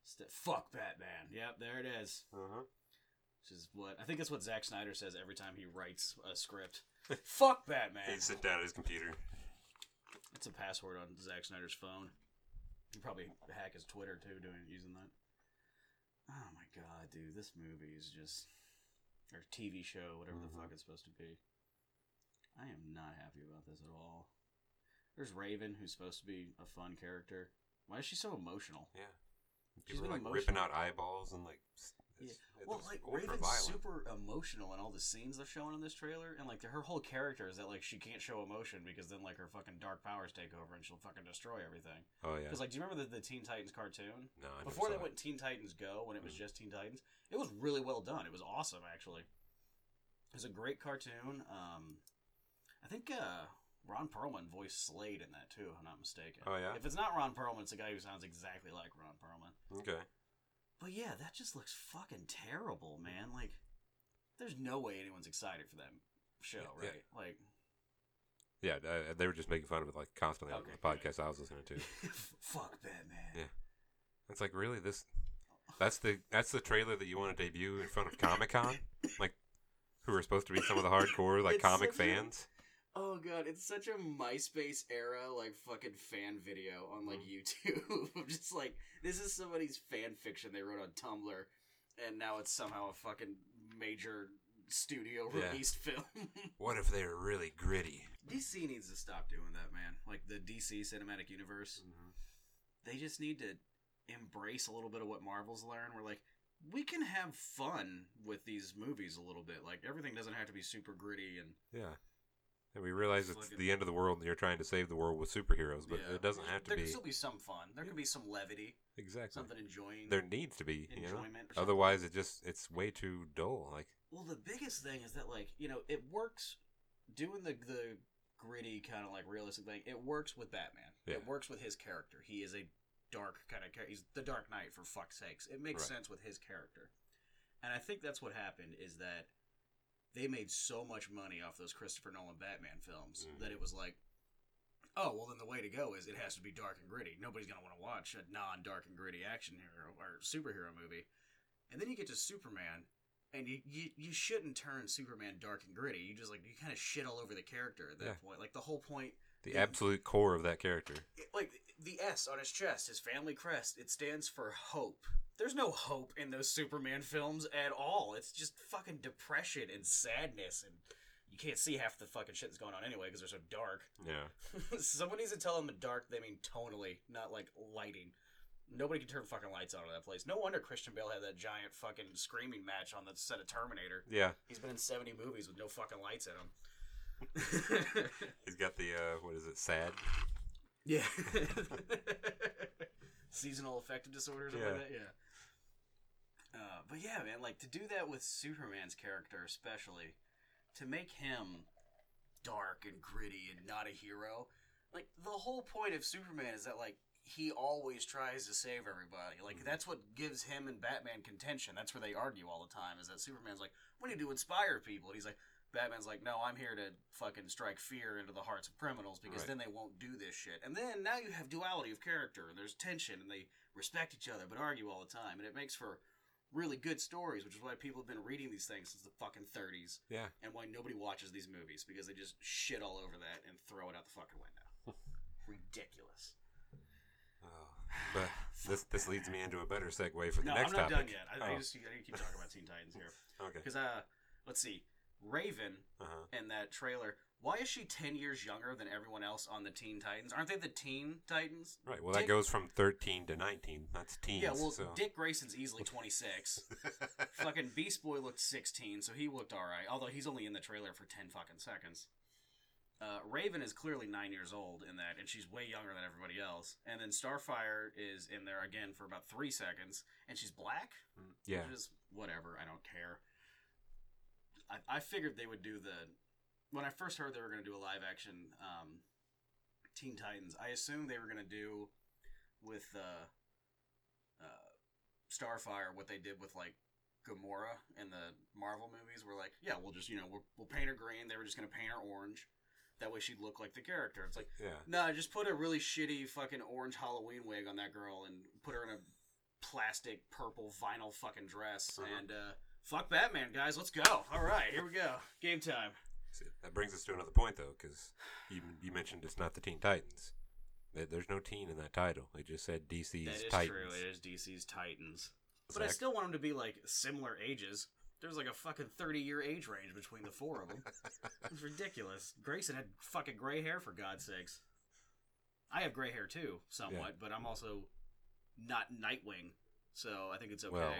[SPEAKER 2] st- fuck Batman. Yep, there it is.
[SPEAKER 1] Uh-huh.
[SPEAKER 2] Which is what I think that's what Zack Snyder says every time he writes a script. Fuck Batman.
[SPEAKER 1] He'd sit down at his computer.
[SPEAKER 2] It's a password on Zack Snyder's phone. He probably hack his Twitter too, doing using that. Oh my god, dude, this movie is just or TV show, whatever
[SPEAKER 1] Mhm.
[SPEAKER 2] the fuck it's supposed to be. I am not happy about this at all. There's Raven, who's supposed to be a fun character. Why is she so emotional?
[SPEAKER 1] Yeah.
[SPEAKER 2] She's
[SPEAKER 1] People were
[SPEAKER 2] been
[SPEAKER 1] like ripping out eyeballs and like.
[SPEAKER 2] Yeah.
[SPEAKER 1] it's-
[SPEAKER 2] Well, like Raven's super emotional in all the scenes they're showing in this trailer, and like her whole character is that like she can't show emotion because then like her fucking dark powers take over and she'll fucking destroy everything.
[SPEAKER 1] Oh yeah.
[SPEAKER 2] Because like, do you remember the, the Teen Titans cartoon?
[SPEAKER 1] no, I
[SPEAKER 2] Before they went Teen Titans Go, when it was
[SPEAKER 1] Mhm.
[SPEAKER 2] just Teen Titans, it was really well done. It was awesome, actually. It was a great cartoon. Um, I think uh, Ron Perlman voiced Slade in that too, if I'm not mistaken.
[SPEAKER 1] Oh, yeah?
[SPEAKER 2] If it's not Ron Perlman, it's a guy who sounds exactly like Ron Perlman.
[SPEAKER 1] Okay.
[SPEAKER 2] But yeah, that just looks fucking terrible, man. Like, there's no way anyone's excited for that show,
[SPEAKER 1] Yeah.
[SPEAKER 2] right? Like,
[SPEAKER 1] Yeah, uh, they were just making fun of it like constantly on
[SPEAKER 2] Okay,
[SPEAKER 1] the
[SPEAKER 2] good.
[SPEAKER 1] podcast I was listening to.
[SPEAKER 2] fuck Batman.
[SPEAKER 1] Yeah. It's like really this. That's the that's the trailer that you want to debut in front of Comic Con, like who are supposed to be some of the hardcore like
[SPEAKER 2] It's
[SPEAKER 1] comic fans.
[SPEAKER 2] Oh god, it's such a MySpace era like fucking fan video on like mm-hmm. YouTube. Just like this is somebody's fan fiction they wrote on Tumblr, and now it's somehow a fucking major studio
[SPEAKER 1] Yeah.
[SPEAKER 2] released film.
[SPEAKER 1] What if they were really gritty?
[SPEAKER 2] DC needs to stop doing that, man. Like the DC cinematic universe, mm-hmm. they just need to embrace a little bit of what Marvel's learned. We're like, we can have fun with these movies a little bit. Like everything doesn't have to be super gritty and
[SPEAKER 1] Yeah. And we realize it's the end of the world and you're trying to save the world with superheroes, but
[SPEAKER 2] Yeah.
[SPEAKER 1] it doesn't have to
[SPEAKER 2] there
[SPEAKER 1] be.
[SPEAKER 2] There can still be some fun. There can be some levity,
[SPEAKER 1] exactly.
[SPEAKER 2] something enjoying.
[SPEAKER 1] There needs to be, you know.
[SPEAKER 2] enjoyment.
[SPEAKER 1] Otherwise, it just it's way too dull. Like,
[SPEAKER 2] Well, the biggest thing is that like you know it works doing the the gritty kind of like realistic thing. It works with Batman.
[SPEAKER 1] Yeah.
[SPEAKER 2] It works with his character. He is a dark kind of character. He's the Dark Knight for fuck's sakes. It makes
[SPEAKER 1] Right.
[SPEAKER 2] sense with his character, and I think that's what happened is that they made so much money off those Christopher Nolan Batman films
[SPEAKER 1] Mhm.
[SPEAKER 2] that it was like. Oh well, then the way to go is it has to be dark and gritty. Nobody's gonna want to watch a non-dark and gritty action hero or superhero movie. And then you get to Superman, and you, you you shouldn't turn Superman dark and gritty. You just like you kind of shit all over the character at that
[SPEAKER 1] Yeah.
[SPEAKER 2] point. Like the whole point,
[SPEAKER 1] the absolute core of that character.
[SPEAKER 2] it- like the S on his chest, his family crest, it stands for hope. There's no hope in those Superman films at all. It's just fucking depression and sadness, and you can't see half the fucking shit that's going on anyway because they're so dark.
[SPEAKER 1] Yeah.
[SPEAKER 2] Someone needs to tell them the dark. They mean tonally, not like lighting. Nobody can turn fucking lights on in that place. No wonder Christian Bale had that giant fucking screaming match on the set of Terminator.
[SPEAKER 1] Yeah.
[SPEAKER 2] He's been in seventy movies with no fucking lights in them.
[SPEAKER 1] He's got the uh, what is it? Sad.
[SPEAKER 2] yeah. Seasonal affective disorder, or something
[SPEAKER 1] Yeah.
[SPEAKER 2] like that. Yeah. Uh, but yeah, man, like to do that with Superman's character, especially to make him dark and gritty and not a hero. Like the whole point of Superman is that like he always tries to save everybody. Like
[SPEAKER 1] Mhm.
[SPEAKER 2] that's what gives him and Batman contention. That's where they argue all the time. Is that Superman's like, we need to inspire people, and he's like, Batman's like, no, I'm here to fucking strike fear into the hearts of criminals because
[SPEAKER 1] Right.
[SPEAKER 2] then they won't do this shit. And then now you have duality of character. and There's tension, and they respect each other but argue all the time, and it makes for really good stories, which is why people have been reading these things since the fucking 30s
[SPEAKER 1] Yeah.
[SPEAKER 2] and why nobody watches these movies because they just shit all over that and throw it out the fucking window. Ridiculous.
[SPEAKER 1] Oh. But this this leads me into a better segue for the
[SPEAKER 2] No,
[SPEAKER 1] next
[SPEAKER 2] I'm not
[SPEAKER 1] topic.
[SPEAKER 2] done yet. I, I
[SPEAKER 1] Oh.
[SPEAKER 2] just I need to keep talking about Teen Titans here
[SPEAKER 1] Okay.
[SPEAKER 2] because uh, let's see, Raven
[SPEAKER 1] Uh-huh.
[SPEAKER 2] in that trailer. Why is she ten years younger than everyone else on the Teen Titans? Aren't they the Teen Titans?
[SPEAKER 1] Right. Well, that goes from 13 to 19. That's teens.
[SPEAKER 2] Yeah, well,
[SPEAKER 1] so.
[SPEAKER 2] Dick Grayson's easily twenty six. fucking Beast Boy looked 16, so he looked alright. Although he's only in the trailer for 10 fucking seconds. Uh, Raven is clearly nine years old in that, and she's way younger than everybody else. And then Starfire is in there again for about three seconds, and she's black,
[SPEAKER 1] yeah.
[SPEAKER 2] which is whatever. I don't care. I, I figured they would do the. When I first heard they were going to do a live action um, Teen Titans, I assumed they were going to do with uh, uh, Starfire what they did with like Gamora in the Marvel movies. Where like, yeah, we'll just you know we'll, we'll paint her green. They were just going to paint her orange. That way she'd look like the character. It's like,
[SPEAKER 1] Yeah.
[SPEAKER 2] no, just put a really shitty fucking orange Halloween wig on that girl and put her in a plastic purple vinyl fucking dress
[SPEAKER 1] Uh-huh.
[SPEAKER 2] and uh, fuck Batman, guys. Let's go. All right, here we go. Game time.
[SPEAKER 1] See, that brings us to another point, though, because you, you mentioned it's not the Teen Titans. There- There's no teen in that title. It just said DC's
[SPEAKER 2] that is
[SPEAKER 1] Titans.
[SPEAKER 2] true. It is DC's Titans. But I still want them to be like similar ages. There's like a fucking 30 year age range between the four of them. It's ridiculous. Grayson had fucking gray hair for God's sakes. I have gray hair too, somewhat, but I'm also not Nightwing, so I think it's okay.
[SPEAKER 1] Well,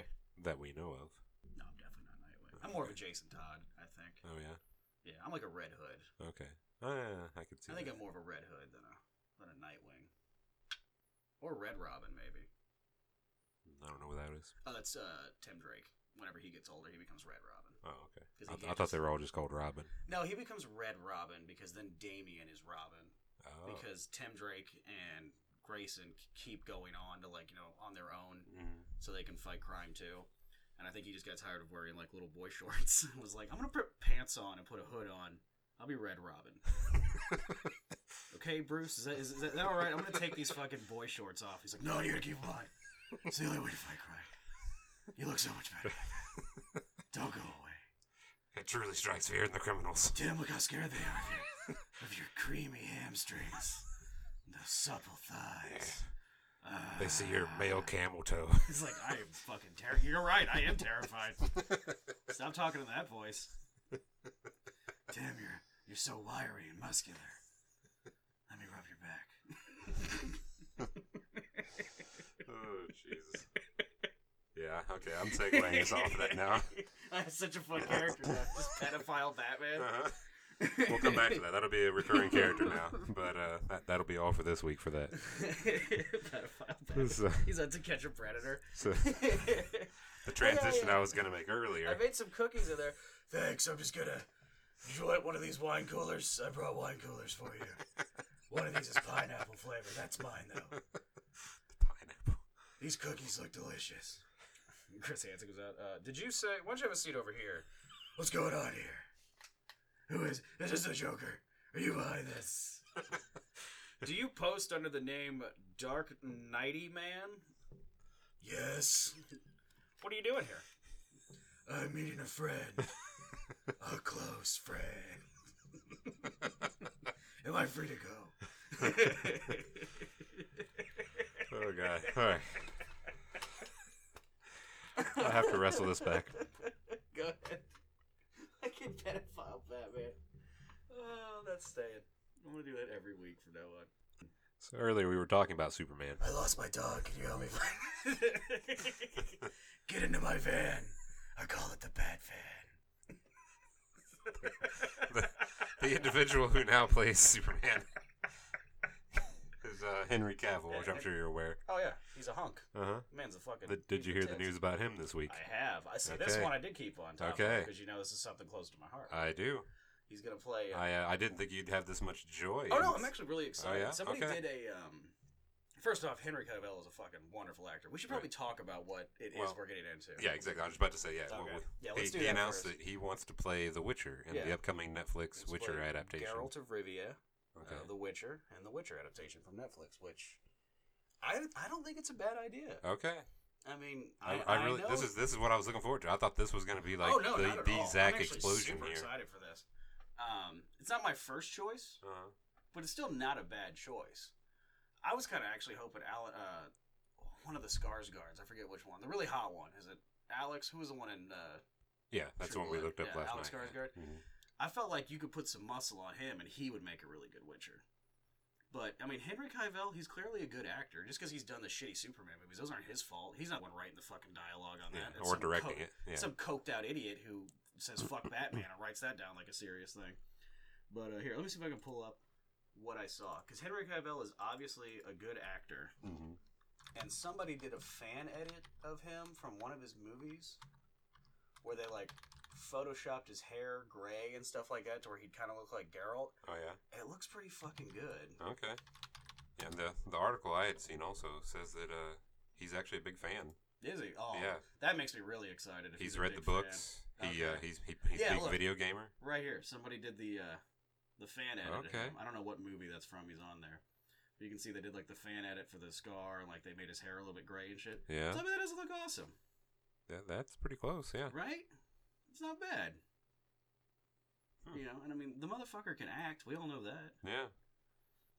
[SPEAKER 1] that we know of.
[SPEAKER 2] no, I'm definitely not Nightwing. I'm more of a Jason Todd, I think.
[SPEAKER 1] Oh yeah.
[SPEAKER 2] Yeah, I'm like a Red Hood.
[SPEAKER 1] Okay. Uh, I could see.
[SPEAKER 2] I think
[SPEAKER 1] that.
[SPEAKER 2] I'm more of a Red Hood than a than a Nightwing, or Red Robin maybe.
[SPEAKER 1] I don't know what that is.
[SPEAKER 2] Oh, that's uh, Tim Drake. Whenever he gets older, he becomes Red Robin.
[SPEAKER 1] Oh, okay. I,
[SPEAKER 2] he
[SPEAKER 1] I thought
[SPEAKER 2] just-
[SPEAKER 1] they were all just called Robin.
[SPEAKER 2] No, he becomes Red Robin because then Damian is Robin.
[SPEAKER 1] Oh.
[SPEAKER 2] because Tim Drake and Grayson keep going on to like you know on their own
[SPEAKER 1] Mm.
[SPEAKER 2] so they can fight crime too. And I think he just got tired of wearing like little boy shorts and was like, I'm gonna put pants on and put a hood on. I'll be Red Robin. Okay, Bruce, is that, is, is that all right? I'm gonna take these fucking boy shorts off. He's like, No, you gotta keep them on. It's the only way to fight crime. You look so much better. Don't go away.
[SPEAKER 1] it truly strikes fear in the criminals.
[SPEAKER 2] Damn, look how scared they are of you. creamy hamstrings, those supple thighs.
[SPEAKER 1] They see your male camel toe.
[SPEAKER 2] He's like, I am fucking terrified. You're right, I am terrified. Stop talking in that voice. Damn, you're you're so wiry and muscular. Let me rub your back.
[SPEAKER 1] oh Jesus. Yeah. Okay. I'm segueing us off of that now.
[SPEAKER 2] I have such a fun character. Just pedophile Batman.
[SPEAKER 1] Uh-huh. We'll come back to that. That'll be a recurring character now. But uh, that, that'll be all for this week for that. So,
[SPEAKER 2] He's out to catch a predator.
[SPEAKER 1] so the transition I was gonna make earlier.
[SPEAKER 2] I made some cookies in there. Thanks. I'm just gonna. You want one of these wine coolers? I brought wine coolers for you. One of these is pineapple flavor. That's mine though.
[SPEAKER 1] The Pineapple.
[SPEAKER 2] These cookies look delicious. Chris Hansen goes out. Uh, did you say? Why don't you have a seat over here? What's going on here? Who this? is? Is this the Joker? Are you behind this? Do you post under the name Dark Nighty Man? Yes. What are you doing here? I'm meeting a friend. a close friend. Am I free to go?
[SPEAKER 1] Oh god. All right. I have to wrestle this back.
[SPEAKER 2] Go ahead. I can pedophile Batman. Oh, that's staying. I'm gonna do that every week from now on.
[SPEAKER 1] So earlier we were talking about Superman.
[SPEAKER 2] I lost my dog. Can you help me find Get into my van. I call it the Bat Van.
[SPEAKER 1] the, the individual who now plays Superman is uh, Henry Cavill, which I'm sure you're aware.
[SPEAKER 2] Oh yeah, he's a hunk.
[SPEAKER 1] Uh huh.
[SPEAKER 2] Man's a fucking.
[SPEAKER 1] Did, did you hear the news about him this week?
[SPEAKER 2] I have. I see this
[SPEAKER 1] Okay.
[SPEAKER 2] one. I did keep on top
[SPEAKER 1] Okay.
[SPEAKER 2] because you know this is something close to my heart.
[SPEAKER 1] I do.
[SPEAKER 2] He's gonna play. Uh,
[SPEAKER 1] I uh, I didn't think you'd have this much joy.
[SPEAKER 2] oh no, I'm actually really excited.
[SPEAKER 1] yeah?
[SPEAKER 2] Somebody
[SPEAKER 1] Okay.
[SPEAKER 2] did a. Um, first off, Henry Cavill is a fucking wonderful actor. We should probably talk about what it is
[SPEAKER 1] Well,
[SPEAKER 2] we're getting into.
[SPEAKER 1] Yeah, exactly. I was about to say, yeah.
[SPEAKER 2] Okay.
[SPEAKER 1] well,
[SPEAKER 2] Yeah,
[SPEAKER 1] he,
[SPEAKER 2] let's do
[SPEAKER 1] he
[SPEAKER 2] that
[SPEAKER 1] announced
[SPEAKER 2] first.
[SPEAKER 1] that he wants to play The Witcher in
[SPEAKER 2] Yeah.
[SPEAKER 1] the upcoming Netflix Witcher adaptation.
[SPEAKER 2] Geralt of Rivia,
[SPEAKER 1] Okay.
[SPEAKER 2] uh, The Witcher, and The Witcher adaptation from Netflix, which I, I don't think it's a bad idea.
[SPEAKER 1] Okay.
[SPEAKER 2] I mean,
[SPEAKER 1] I,
[SPEAKER 2] I,
[SPEAKER 1] I really
[SPEAKER 2] know,
[SPEAKER 1] this is this is what I was looking forward to. I thought this was going to be like
[SPEAKER 2] oh no,
[SPEAKER 1] the the
[SPEAKER 2] I'm
[SPEAKER 1] explosion
[SPEAKER 2] super
[SPEAKER 1] here.
[SPEAKER 2] excited for this. Um, it's not my first choice,
[SPEAKER 1] Uh-huh.
[SPEAKER 2] but it's still not a bad choice. I was kind of actually hoping Alan, uh, one of the Skarsgårds. I forget which one. The really hot one. Is it Alex? Who was the one in? Uh,
[SPEAKER 1] Yeah, that's
[SPEAKER 2] True
[SPEAKER 1] the one we looked up
[SPEAKER 2] Yeah,
[SPEAKER 1] last
[SPEAKER 2] Alex
[SPEAKER 1] night.
[SPEAKER 2] Skarsgård.
[SPEAKER 1] Mhm.
[SPEAKER 2] I felt like you could put some muscle on him, and he would make a really good Witcher. But I mean, Henry Cavill, he's clearly a good actor. Just because he's done the shitty Superman movies, those aren't his fault. He's not the one writing the fucking dialogue on that. It's
[SPEAKER 1] or directing
[SPEAKER 2] co-
[SPEAKER 1] it. Yeah.
[SPEAKER 2] Some coked out idiot who says "fuck Batman" and writes that down like a serious thing. But uh, here, let me see if I can pull up what I saw because Henry Cavill is obviously a good actor,
[SPEAKER 1] Mhm.
[SPEAKER 2] and somebody did a fan edit of him from one of his movies where they like photoshopped his hair gray and stuff like that to where he'd kind of look like Geralt.
[SPEAKER 1] Oh yeah.
[SPEAKER 2] It looks pretty fucking good.
[SPEAKER 1] Okay. Yeah, and the the article I had seen also says that uh he's actually a big fan.
[SPEAKER 2] Is he? Oh,
[SPEAKER 1] Yeah.
[SPEAKER 2] That makes me really excited. If
[SPEAKER 1] He's
[SPEAKER 2] he's,
[SPEAKER 1] read the
[SPEAKER 2] big fan.
[SPEAKER 1] books. He uh he's he, he's
[SPEAKER 2] Yeah,
[SPEAKER 1] a big
[SPEAKER 2] look.
[SPEAKER 1] video gamer.
[SPEAKER 2] Right here, somebody did the uh, the fan edit.
[SPEAKER 1] Okay.
[SPEAKER 2] I don't know what movie that's from. He's on there. But you can see they did like the fan edit for the scar, and like they made his hair a little bit gray and shit.
[SPEAKER 1] Yeah.
[SPEAKER 2] So I mean, that doesn't look awesome,
[SPEAKER 1] That, that's pretty close. Yeah.
[SPEAKER 2] right? It's not bad.
[SPEAKER 1] Hmm.
[SPEAKER 2] You know, and I mean, the motherfucker can act. We all know that.
[SPEAKER 1] Yeah.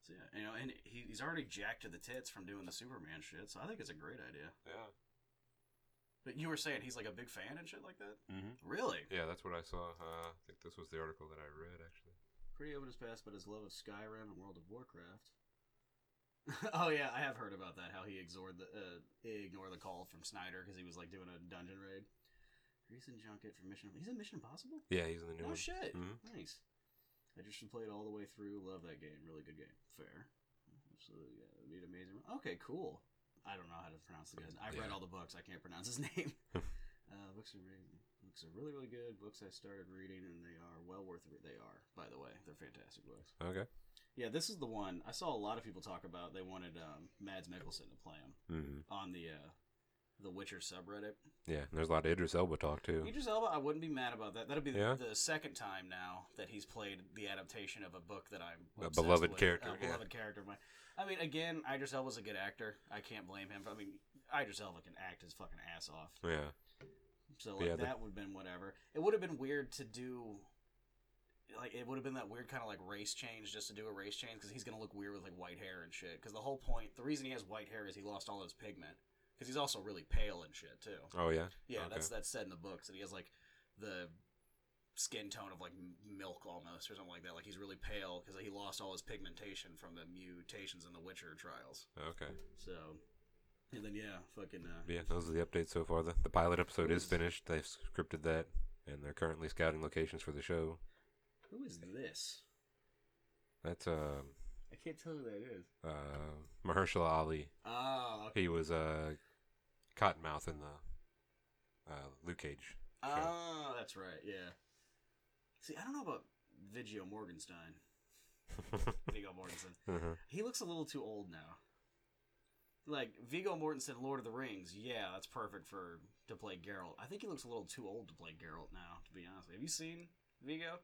[SPEAKER 2] So yeah, you know, and he, he's already jacked to the tits from doing the Superman shit. So I think it's a great idea.
[SPEAKER 1] Yeah.
[SPEAKER 2] But you were saying he's like a big fan and shit like that.
[SPEAKER 1] Mm-hmm.
[SPEAKER 2] Really?
[SPEAKER 1] Yeah, that's what I saw. Uh, I think this was the article that I read actually.
[SPEAKER 2] Pretty open his past, but his love of Skyrim and World of Warcraft. oh yeah, I have heard about that. How he ignored the uh, ignored the call from Snyder because he was like doing a dungeon raid. Recent junket for Mission. He's in Mission Impossible.
[SPEAKER 1] Yeah, he's in the new
[SPEAKER 2] Oh
[SPEAKER 1] one.
[SPEAKER 2] shit!
[SPEAKER 1] Mhm.
[SPEAKER 2] Nice. I just played it all the way through. Love that game. Really good game. Fair. Absolutely. Yeah, it'd be an amazing. Okay, cool. I don't know how to pronounce the guy's. I've read all the books. I can't pronounce his name. uh, books are really, books are really really good. Books I started reading and they are well worth it. They are, by the way, they're fantastic books.
[SPEAKER 1] Okay.
[SPEAKER 2] Yeah, this is the one I saw a lot of people talk about. They wanted um, Mads Mikkelsen to play him
[SPEAKER 1] Mm-hmm.
[SPEAKER 2] on the uh, the Witcher subreddit.
[SPEAKER 1] Yeah, there's a lot of Idris Elba talk too.
[SPEAKER 2] Idris Elba, I wouldn't be mad about that. That'll be the,
[SPEAKER 1] Yeah.
[SPEAKER 2] the second time now that he's played the adaptation of a book that I'm
[SPEAKER 1] A beloved
[SPEAKER 2] with.
[SPEAKER 1] character,
[SPEAKER 2] A
[SPEAKER 1] yeah.
[SPEAKER 2] beloved character of mine. I mean, again, Idris Elba's a good actor. I can't blame him. I mean, Idris Elba can act his fucking ass off.
[SPEAKER 1] Yeah.
[SPEAKER 2] So like,
[SPEAKER 1] Yeah, the-
[SPEAKER 2] that would have been whatever. It would have been weird to do like it would have been that weird kind of like race change just to do a race change because he's gonna look weird with like white hair and shit. Because the whole point, the reason he has white hair is he lost all his pigment. Because he's also really pale and shit too.
[SPEAKER 1] Oh yeah.
[SPEAKER 2] Yeah,
[SPEAKER 1] Okay.
[SPEAKER 2] that's that's said in the books, and he has like the skin tone of like milk almost or something like that. Like he's really pale because he lost all his pigmentation from the mutations in the Witcher trials.
[SPEAKER 1] Okay.
[SPEAKER 2] So, and then yeah, fucking uh,
[SPEAKER 1] Yeah, those are the updates so far. The, the pilot episode is
[SPEAKER 2] is-
[SPEAKER 1] finished. They've scripted that, and they're currently scouting locations for the show.
[SPEAKER 2] who is this?
[SPEAKER 1] That's um
[SPEAKER 2] I can't tell who that is.
[SPEAKER 1] uh, Mahershala Ali.
[SPEAKER 2] Oh, okay.
[SPEAKER 1] He was uh, Cottonmouth in the uh, Luke Cage.
[SPEAKER 2] oh, that's right. Yeah. See, I don't know about Viggo Morgenstein. Viggo Mortensen.
[SPEAKER 1] uh-huh.
[SPEAKER 2] He looks a little too old now. Like Viggo Mortensen, Lord of the Rings, yeah, that's perfect for to play Geralt. I think he looks a little too old to play Geralt now. To be honest, have you seen Viggo?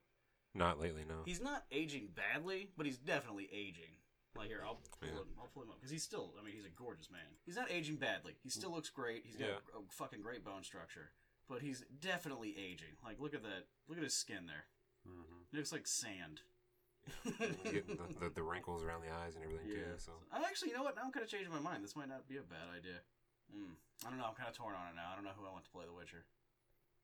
[SPEAKER 1] Not lately, no.
[SPEAKER 2] He's not aging badly, but he's definitely aging. Like here, I'll pull
[SPEAKER 1] Yeah.
[SPEAKER 2] him. I'll pull him up because he's still. I mean, he's a gorgeous man. He's not aging badly. He still looks great. He's got
[SPEAKER 1] Yeah.
[SPEAKER 2] a, a fucking great bone structure, but he's definitely aging. Like look at that. Look at his skin there.
[SPEAKER 1] Mm-hmm.
[SPEAKER 2] It looks like sand.
[SPEAKER 1] The, the, the wrinkles around the eyes and everything
[SPEAKER 2] Yeah.
[SPEAKER 1] too. So
[SPEAKER 2] I actually, you know what? Now I'm kind of changing my mind. This might not be a bad idea. Hmm. I don't know. I'm kind of torn on it now. I don't know who I want to play The Witcher.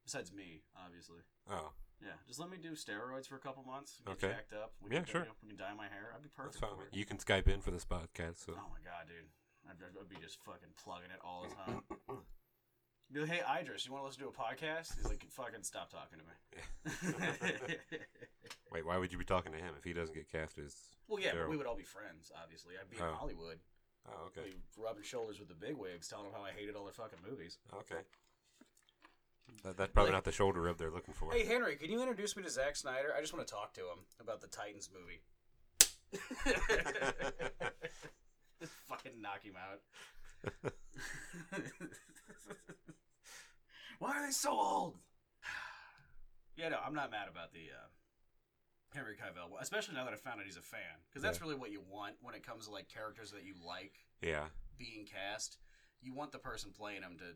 [SPEAKER 2] Besides me, obviously.
[SPEAKER 1] oh,
[SPEAKER 2] Yeah, just let me do steroids for a couple months. Get
[SPEAKER 1] Okay.
[SPEAKER 2] jacked up. We
[SPEAKER 1] Yeah,
[SPEAKER 2] can,
[SPEAKER 1] sure.
[SPEAKER 2] You know, we can dye my hair. I'd be perfect.
[SPEAKER 1] that's fine.
[SPEAKER 2] for it.
[SPEAKER 1] You can Skype in for this podcast. So
[SPEAKER 2] Oh my god, dude. I'd, I'd be just fucking plugging it all the time. Be like, hey, Idris, you want to listen to a podcast? He's like, fucking stop talking to me.
[SPEAKER 1] wait, why would you be talking to him if he doesn't get cast as?
[SPEAKER 2] well, yeah,
[SPEAKER 1] Daryl.
[SPEAKER 2] we would all be friends, obviously. I'd be in
[SPEAKER 1] Oh.
[SPEAKER 2] Hollywood.
[SPEAKER 1] Oh, okay,
[SPEAKER 2] Be rubbing shoulders with the bigwigs, telling them how I hated all their fucking movies.
[SPEAKER 1] okay. That, that's probably
[SPEAKER 2] Like-
[SPEAKER 1] not the shoulder rub they're looking for.
[SPEAKER 2] Hey Henry, can you introduce me to Zack Snyder? I just want to talk to him about the Titans movie. just fucking knock him out. Why are they so old? yeah, no, I'm not mad about the uh, Henry Cavill, especially now that I found out he's a fan, because that's
[SPEAKER 1] Yeah.
[SPEAKER 2] really what you want when it comes to like characters that you like
[SPEAKER 1] yeah,
[SPEAKER 2] being cast. You want the person playing them to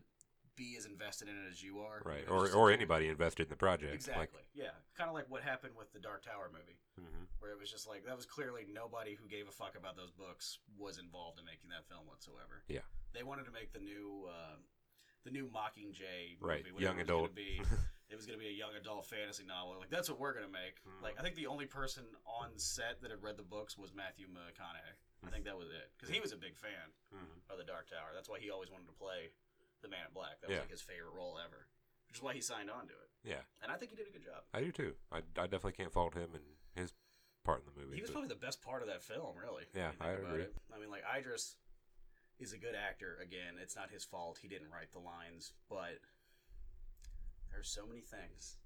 [SPEAKER 2] be as invested in it as you are,
[SPEAKER 1] right. Or or anybody invested in the project.
[SPEAKER 2] Exactly. yeah. Kind of like what happened with the Dark Tower movie,
[SPEAKER 1] Like, hmm
[SPEAKER 2] where it was just like that was clearly nobody who gave a fuck about those books was involved in making that film whatsoever.
[SPEAKER 1] Yeah.
[SPEAKER 2] They wanted to make the new uh, the new Mockingjay movie,
[SPEAKER 1] Right, young
[SPEAKER 2] it
[SPEAKER 1] adult.
[SPEAKER 2] Be, it was going to be a young adult fantasy novel. Like that's what we're going to make.
[SPEAKER 1] Mhm.
[SPEAKER 2] Like I think the only person on set that had read the books was Matthew McConaughey. I think that was it because he was a big fan
[SPEAKER 1] hmm
[SPEAKER 2] of the Dark Tower. That's why he always wanted to play the Man in Black. That was
[SPEAKER 1] Yeah.
[SPEAKER 2] like his favorite role ever, which is why he signed on to it.
[SPEAKER 1] Yeah,
[SPEAKER 2] And I think he did a good job.
[SPEAKER 1] I do too. I, I definitely can't fault him and his part in the movie.
[SPEAKER 2] He was
[SPEAKER 1] but-
[SPEAKER 2] probably the best part of that film, really. when
[SPEAKER 1] Yeah,
[SPEAKER 2] you think
[SPEAKER 1] I
[SPEAKER 2] about
[SPEAKER 1] agree.
[SPEAKER 2] it. I mean, like Idris is a good actor. Again, it's not his fault. He didn't write the lines, but there's so many things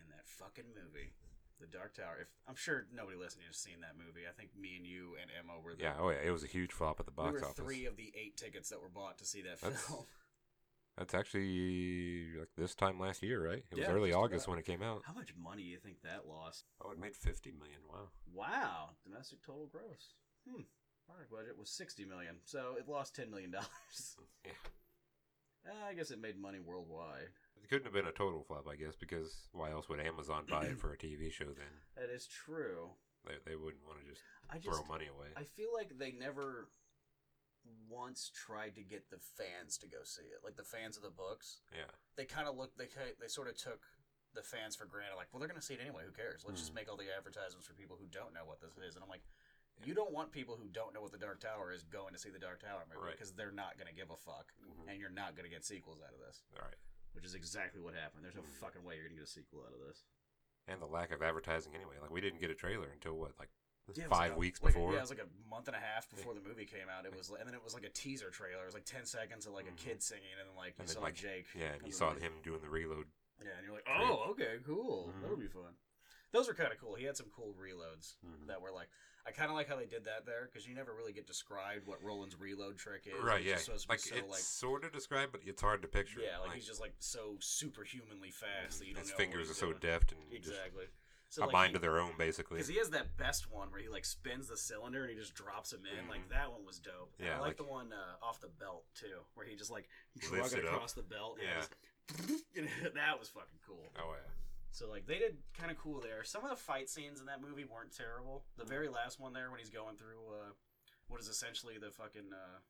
[SPEAKER 2] in that fucking movie, The Dark Tower. If I'm sure nobody listening has seen that movie. I think me and you and Emma were the
[SPEAKER 1] yeah, oh yeah, it was a huge flop at the box we
[SPEAKER 2] were
[SPEAKER 1] office.
[SPEAKER 2] three of the eight tickets that were bought to see that
[SPEAKER 1] That's-
[SPEAKER 2] film.
[SPEAKER 1] That's actually like this time last year, right? It was
[SPEAKER 2] Yeah,
[SPEAKER 1] early August
[SPEAKER 2] about.
[SPEAKER 1] when it came out.
[SPEAKER 2] How much money do you think that lost?
[SPEAKER 1] Oh, it made fifty million. Wow.
[SPEAKER 2] Wow, domestic total gross. Hmm. Budget was sixty million, so it lost ten million dollars.
[SPEAKER 1] Yeah.
[SPEAKER 2] Uh, I guess it made money worldwide.
[SPEAKER 1] It couldn't have been a total flop, I guess, because why else would Amazon buy it for a TV show? Then
[SPEAKER 2] That is true.
[SPEAKER 1] they they wouldn't want to just
[SPEAKER 2] I just
[SPEAKER 1] throw money away.
[SPEAKER 2] I feel like they never once tried to get the fans to go see it. Like the fans of the books,
[SPEAKER 1] yeah,
[SPEAKER 2] they kind of look they they sort of took the fans for granted. Like, well, they're going to see it anyway. Who cares? Let's just
[SPEAKER 1] Mhm.
[SPEAKER 2] make all the advertisements for people who don't know what this is. And I'm like. You don't want people who don't know what the Dark Tower is going to see the Dark Tower movie
[SPEAKER 1] Right.
[SPEAKER 2] because they're not going to give a fuck,
[SPEAKER 1] Mhm.
[SPEAKER 2] and you're not going to get sequels out of this.
[SPEAKER 1] all right.
[SPEAKER 2] Which is exactly what happened. There's no
[SPEAKER 1] Mhm.
[SPEAKER 2] fucking way you're gonna get a sequel out of this.
[SPEAKER 1] And the lack of advertising anyway. Like we didn't get a trailer until what, like
[SPEAKER 2] Yeah,
[SPEAKER 1] five
[SPEAKER 2] like
[SPEAKER 1] weeks
[SPEAKER 2] a-
[SPEAKER 1] before.
[SPEAKER 2] yeah, it was like a month and a half before the movie came out. It was, and then it was like a teaser trailer. It was like ten seconds of like a
[SPEAKER 1] Mhm.
[SPEAKER 2] kid singing, and then like you
[SPEAKER 1] And then,
[SPEAKER 2] saw
[SPEAKER 1] like,
[SPEAKER 2] Jake.
[SPEAKER 1] yeah, and you saw
[SPEAKER 2] like-
[SPEAKER 1] him doing the reload.
[SPEAKER 2] Yeah, and you're like, oh, okay, cool.
[SPEAKER 1] Mhm.
[SPEAKER 2] That'll be fun. Those were kind of cool. He had some cool reloads
[SPEAKER 1] Mhm.
[SPEAKER 2] that were like, I kind of like how they did that there because you never really get described what Roland's reload trick is.
[SPEAKER 1] Right, yeah.
[SPEAKER 2] just supposed to be
[SPEAKER 1] Like
[SPEAKER 2] so,
[SPEAKER 1] it's
[SPEAKER 2] like
[SPEAKER 1] sort of described, but it's hard to picture.
[SPEAKER 2] yeah, like, he's just like so superhumanly fast that you don't
[SPEAKER 1] his
[SPEAKER 2] know.
[SPEAKER 1] fingers are so
[SPEAKER 2] doing.
[SPEAKER 1] deft and
[SPEAKER 2] Exactly.
[SPEAKER 1] just
[SPEAKER 2] So
[SPEAKER 1] a
[SPEAKER 2] like,
[SPEAKER 1] mind
[SPEAKER 2] he-
[SPEAKER 1] of their own, basically.
[SPEAKER 2] Because he has that best one where he like spins the cylinder and he just drops him in. Like
[SPEAKER 1] Mhm.
[SPEAKER 2] that one was dope. And
[SPEAKER 1] Yeah,
[SPEAKER 2] I like,
[SPEAKER 1] like-
[SPEAKER 2] the one uh, off the belt too, where he just like drug it
[SPEAKER 1] it up.
[SPEAKER 2] across the belt. and
[SPEAKER 1] Yeah.
[SPEAKER 2] just- that was fucking cool.
[SPEAKER 1] Oh yeah.
[SPEAKER 2] So like they did kind of cool there. Some of the fight scenes in that movie weren't terrible. The very last one there when he's going through uh, what is essentially the fucking uh,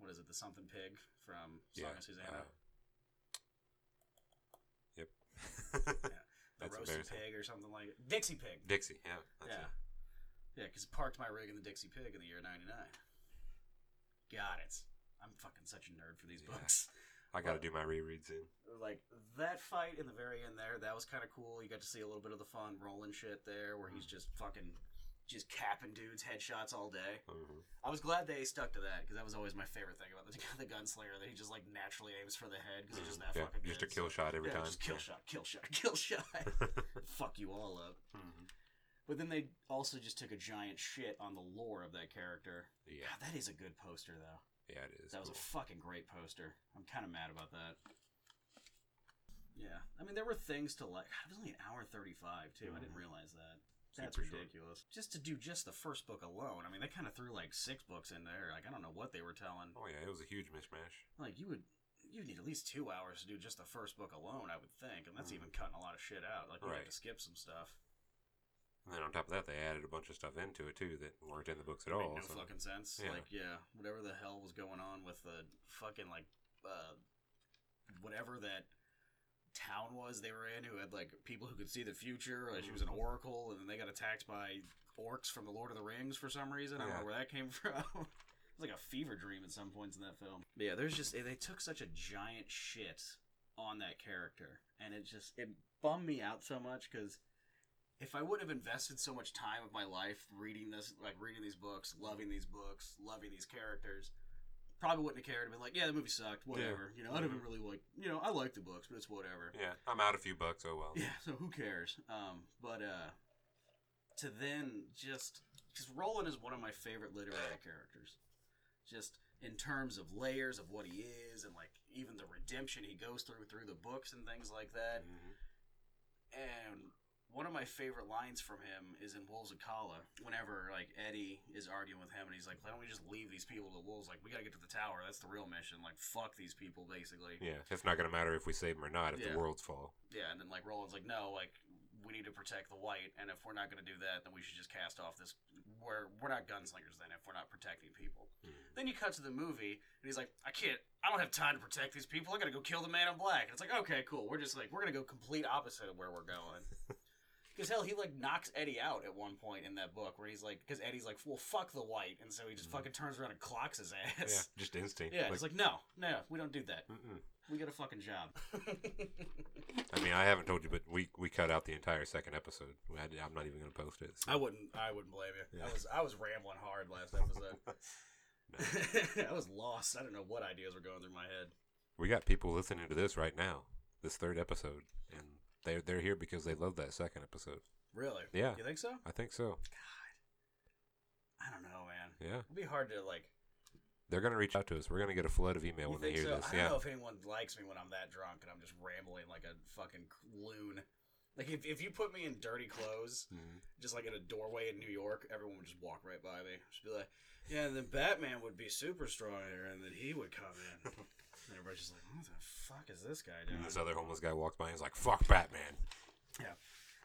[SPEAKER 2] what is it? The something pig from Song
[SPEAKER 1] Yeah,
[SPEAKER 2] of Susanna.
[SPEAKER 1] uh, Yep.
[SPEAKER 2] the
[SPEAKER 1] That's
[SPEAKER 2] roasted pig or something like it. Dixie pig.
[SPEAKER 1] Dixie, yeah. That's
[SPEAKER 2] yeah.
[SPEAKER 1] it.
[SPEAKER 2] Yeah, because parked my rig in the Dixie Pig in the year '99. Got it. I'm fucking such a nerd for these
[SPEAKER 1] Yeah.
[SPEAKER 2] books.
[SPEAKER 1] I got to do my reread soon.
[SPEAKER 2] Like that fight in the very end there, that was kind of cool. You got to see a little bit of the fun rolling shit there, where he's just fucking just capping dudes headshots all day.
[SPEAKER 1] Mhm.
[SPEAKER 2] I was glad they stuck to that because that was always my favorite thing about the, the gunslinger that he just like naturally aims for the head because he's just that
[SPEAKER 1] yeah,
[SPEAKER 2] fucking
[SPEAKER 1] just
[SPEAKER 2] good.
[SPEAKER 1] a kill shot every
[SPEAKER 2] yeah,
[SPEAKER 1] time.
[SPEAKER 2] just kill shot, kill shot, kill shot. Fuck you all up.
[SPEAKER 1] Mhm.
[SPEAKER 2] But then they also just took a giant shit on the lore of that character.
[SPEAKER 1] Yeah,
[SPEAKER 2] God, that is a good poster though.
[SPEAKER 1] Yeah, it is.
[SPEAKER 2] That was a fucking great poster. I'm kind of mad about that. Yeah, I mean there were things to like. It was only an hour thirty-five too. I didn't
[SPEAKER 1] Mhm.
[SPEAKER 2] realize that. That's
[SPEAKER 1] Super short.
[SPEAKER 2] ridiculous. Just to do just the first book alone. I mean, they kind of threw like six books in there. Like I don't know what they were telling.
[SPEAKER 1] Oh yeah, it was a huge mishmash.
[SPEAKER 2] Like you would, you need at least two hours to do just the first book alone. I would think, and that's
[SPEAKER 1] Mhm.
[SPEAKER 2] even cutting a lot of shit out. Like we had
[SPEAKER 1] Right.
[SPEAKER 2] to skip some stuff.
[SPEAKER 1] And then on top of that, they added a bunch of stuff into it too that weren't in the books at
[SPEAKER 2] Made
[SPEAKER 1] all.
[SPEAKER 2] no
[SPEAKER 1] so-
[SPEAKER 2] fucking sense.
[SPEAKER 1] Yeah.
[SPEAKER 2] Like, yeah, whatever the hell was going on with the fucking like, uh, whatever that town was they were in, who had like people who could see the future. Like she was an
[SPEAKER 1] Mhm.
[SPEAKER 2] oracle, and then they got attacked by orcs from the Lord of the Rings for some reason. I don't
[SPEAKER 1] Yeah.
[SPEAKER 2] know where that came from. it was like a fever dream at some points in that film. But yeah, there's just they took such a giant shit on that character, and it just it bummed me out so much because if I would have invested so much time of my life reading this, like reading these books, loving these books, loving these characters, probably wouldn't have cared. I'd been like, yeah, the movie sucked, whatever. You know, I'd have been really like, you know, I like the books, but it's whatever.
[SPEAKER 1] Yeah, I'm out a few bucks. Oh well.
[SPEAKER 2] Yeah, so who cares? Um, but uh, to then just because Roland is one of my favorite literary characters, just in terms of layers of what he is and like even the redemption he goes through through the books and things like that.
[SPEAKER 1] Mhm.
[SPEAKER 2] And one of my favorite lines from him is in Wolves of Calla. Whenever like Eddie is arguing with him, and he's like, "Why don't we just leave these people to the wolves? Like, we gotta get to the tower. That's the real mission. Like, fuck these people, basically."
[SPEAKER 1] Yeah, it's not gonna matter if we save them or not if
[SPEAKER 2] Yeah.
[SPEAKER 1] the worlds fall.
[SPEAKER 2] Yeah, and then like Roland's like, no, like we need to protect the white, and if we're not to do that, then we should just cast off this. We're we're not gunslingers then if we're not protecting people.
[SPEAKER 1] Mhm.
[SPEAKER 2] Then you cut to the movie, and he's like, I can't, I don't have time to protect these people. I got to go kill the man in black. And it's like, okay, cool. We're just like we're gonna go complete opposite of where we're going. Because hell, he like knocks Eddie out at one point in that book where he's like, because Eddie's like, well, fuck the white, and so he just
[SPEAKER 1] Mhm.
[SPEAKER 2] fucking turns around and clocks his ass.
[SPEAKER 1] Yeah, just instinct.
[SPEAKER 2] Yeah, it's like, no, no, we don't do that.
[SPEAKER 1] mm-mm.
[SPEAKER 2] We got a fucking job.
[SPEAKER 1] I mean, I haven't told you, but we we cut out the entire second episode. I, am not even gonna post it. so-
[SPEAKER 2] I wouldn't. I wouldn't blame you.
[SPEAKER 1] Yeah.
[SPEAKER 2] I was. I was rambling hard last episode. I was lost. I don't know what ideas were going through my head.
[SPEAKER 1] We got people listening to this right now, this third episode, and they're they're here because they love that second episode.
[SPEAKER 2] Really?
[SPEAKER 1] Yeah.
[SPEAKER 2] You think so?
[SPEAKER 1] I think so.
[SPEAKER 2] God, I don't know, man.
[SPEAKER 1] Yeah,
[SPEAKER 2] It'd be hard to like.
[SPEAKER 1] they're gonna reach out to us. We're gonna get a flood of email when they hear
[SPEAKER 2] so?
[SPEAKER 1] this.
[SPEAKER 2] I don't
[SPEAKER 1] Yeah,
[SPEAKER 2] know if anyone likes me when I'm that drunk and I'm just rambling like a fucking loon. Like if, if you put me in dirty clothes,
[SPEAKER 1] Mhm.
[SPEAKER 2] just like in a doorway in New York, everyone would just walk right by me. Just be like, yeah, and then Batman would be super strong here, and then he would come in. And everybody's just like, what the fuck is this guy doing?
[SPEAKER 1] And this other homeless guy walks by and he's like, "Fuck Batman." Yeah.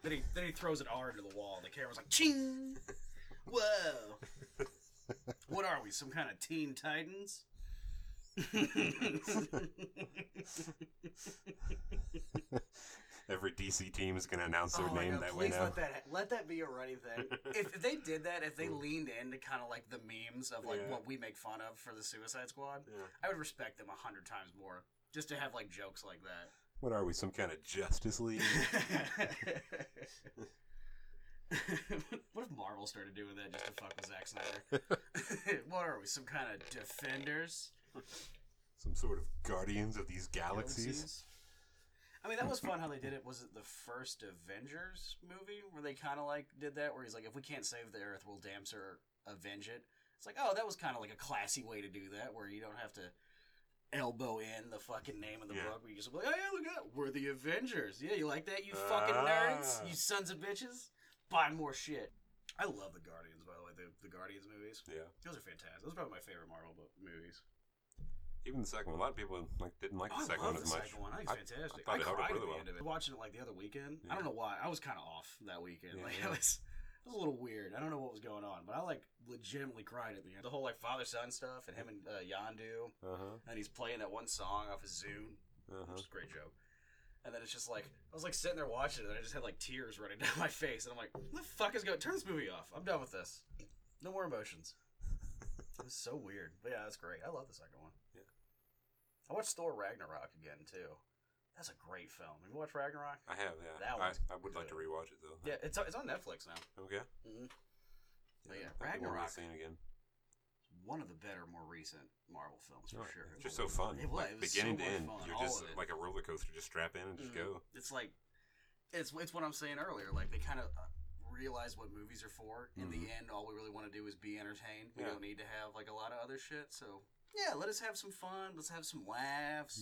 [SPEAKER 2] Then he then he throws an R into the wall. The camera's like, ching! Whoa! what are we? Some kind of Teen Titans?
[SPEAKER 1] Every DC team is gonna announce their
[SPEAKER 2] oh
[SPEAKER 1] name
[SPEAKER 2] God,
[SPEAKER 1] that way
[SPEAKER 2] please
[SPEAKER 1] now.
[SPEAKER 2] let that let that be a running thing. if, if they did that, if they leaned into kind of like the memes of like
[SPEAKER 1] Yeah.
[SPEAKER 2] what we make fun of for the Suicide Squad,
[SPEAKER 1] Yeah.
[SPEAKER 2] I would respect them a hundred times more just to have like jokes like that.
[SPEAKER 1] What are we? Some kind of Justice League?
[SPEAKER 2] what if Marvel started doing that just to fuck with Zack Snyder? what are we? Some kind of defenders?
[SPEAKER 1] Some sort of guardians of these galaxies?
[SPEAKER 2] I mean, that was fun how they did it. Was it the first Avengers movie where they kind of like did that? Where he's like, if we can't save the Earth, we'll damn sure avenge it. It's like, oh, that was kind of like a classy way to do that, where you don't have to elbow in the fucking name of the
[SPEAKER 1] Yeah.
[SPEAKER 2] book. Where you just be like, oh yeah, look at that. we're the Avengers. Yeah, you like that, you fucking nerds,
[SPEAKER 1] Ah.
[SPEAKER 2] you sons of bitches. Buy more shit. I love the Guardians, by the way. The, the Guardians movies.
[SPEAKER 1] Yeah.
[SPEAKER 2] Those are fantastic. Those are probably my favorite Marvel movies.
[SPEAKER 1] Even the second one, a lot of people like didn't like the
[SPEAKER 2] I
[SPEAKER 1] second
[SPEAKER 2] love
[SPEAKER 1] one
[SPEAKER 2] the
[SPEAKER 1] as much.
[SPEAKER 2] second one. I think
[SPEAKER 1] I-
[SPEAKER 2] it's fantastic.
[SPEAKER 1] I thought
[SPEAKER 2] I,
[SPEAKER 1] it held up
[SPEAKER 2] cried at
[SPEAKER 1] really
[SPEAKER 2] the
[SPEAKER 1] well.
[SPEAKER 2] end of it. Watching it like the other weekend. I don't know why. I was kind of off that weekend. Like it was, it was a little weird. I don't know what was going on, but I like legitimately cried at the end. The whole like father son stuff and him and uh, Yondu,
[SPEAKER 1] Uh huh.
[SPEAKER 2] and he's playing that one song off of Zune,
[SPEAKER 1] Uh
[SPEAKER 2] which is a great joke. And then it's just like I was like sitting there watching it, and I just had like tears running down my face, and I'm like, "What the fuck is going? Turn this movie off. I'm done with this. No more emotions." It was so weird, but yeah, that's great. I love the second one.
[SPEAKER 1] Yeah.
[SPEAKER 2] I watched Thor Ragnarok again too. That's a great film. Have you watched Ragnarok?
[SPEAKER 1] I have, yeah.
[SPEAKER 2] That
[SPEAKER 1] I, I would like to rewatch it though.
[SPEAKER 2] Yeah, it's it's on Netflix now.
[SPEAKER 1] Okay.
[SPEAKER 2] Mm-hmm. But yeah,
[SPEAKER 1] one
[SPEAKER 2] Ragnarok.
[SPEAKER 1] seeing again.
[SPEAKER 2] One of the better, more recent Marvel films for
[SPEAKER 1] Oh,
[SPEAKER 2] sure.
[SPEAKER 1] It's just so fun.
[SPEAKER 2] It was,
[SPEAKER 1] Like,
[SPEAKER 2] it was
[SPEAKER 1] beginning
[SPEAKER 2] so
[SPEAKER 1] to end,
[SPEAKER 2] fun,
[SPEAKER 1] you're just like a roller coaster. Just strap in and just
[SPEAKER 2] Mhm.
[SPEAKER 1] go.
[SPEAKER 2] It's like it's it's what I'm saying earlier. Like they kind of realize what movies are for. In the end, all we really want to do is be entertained. We
[SPEAKER 1] Mm-hmm. Yeah.
[SPEAKER 2] don't need to have like a lot of other shit. So yeah, let us have some fun. Let's have some laughs.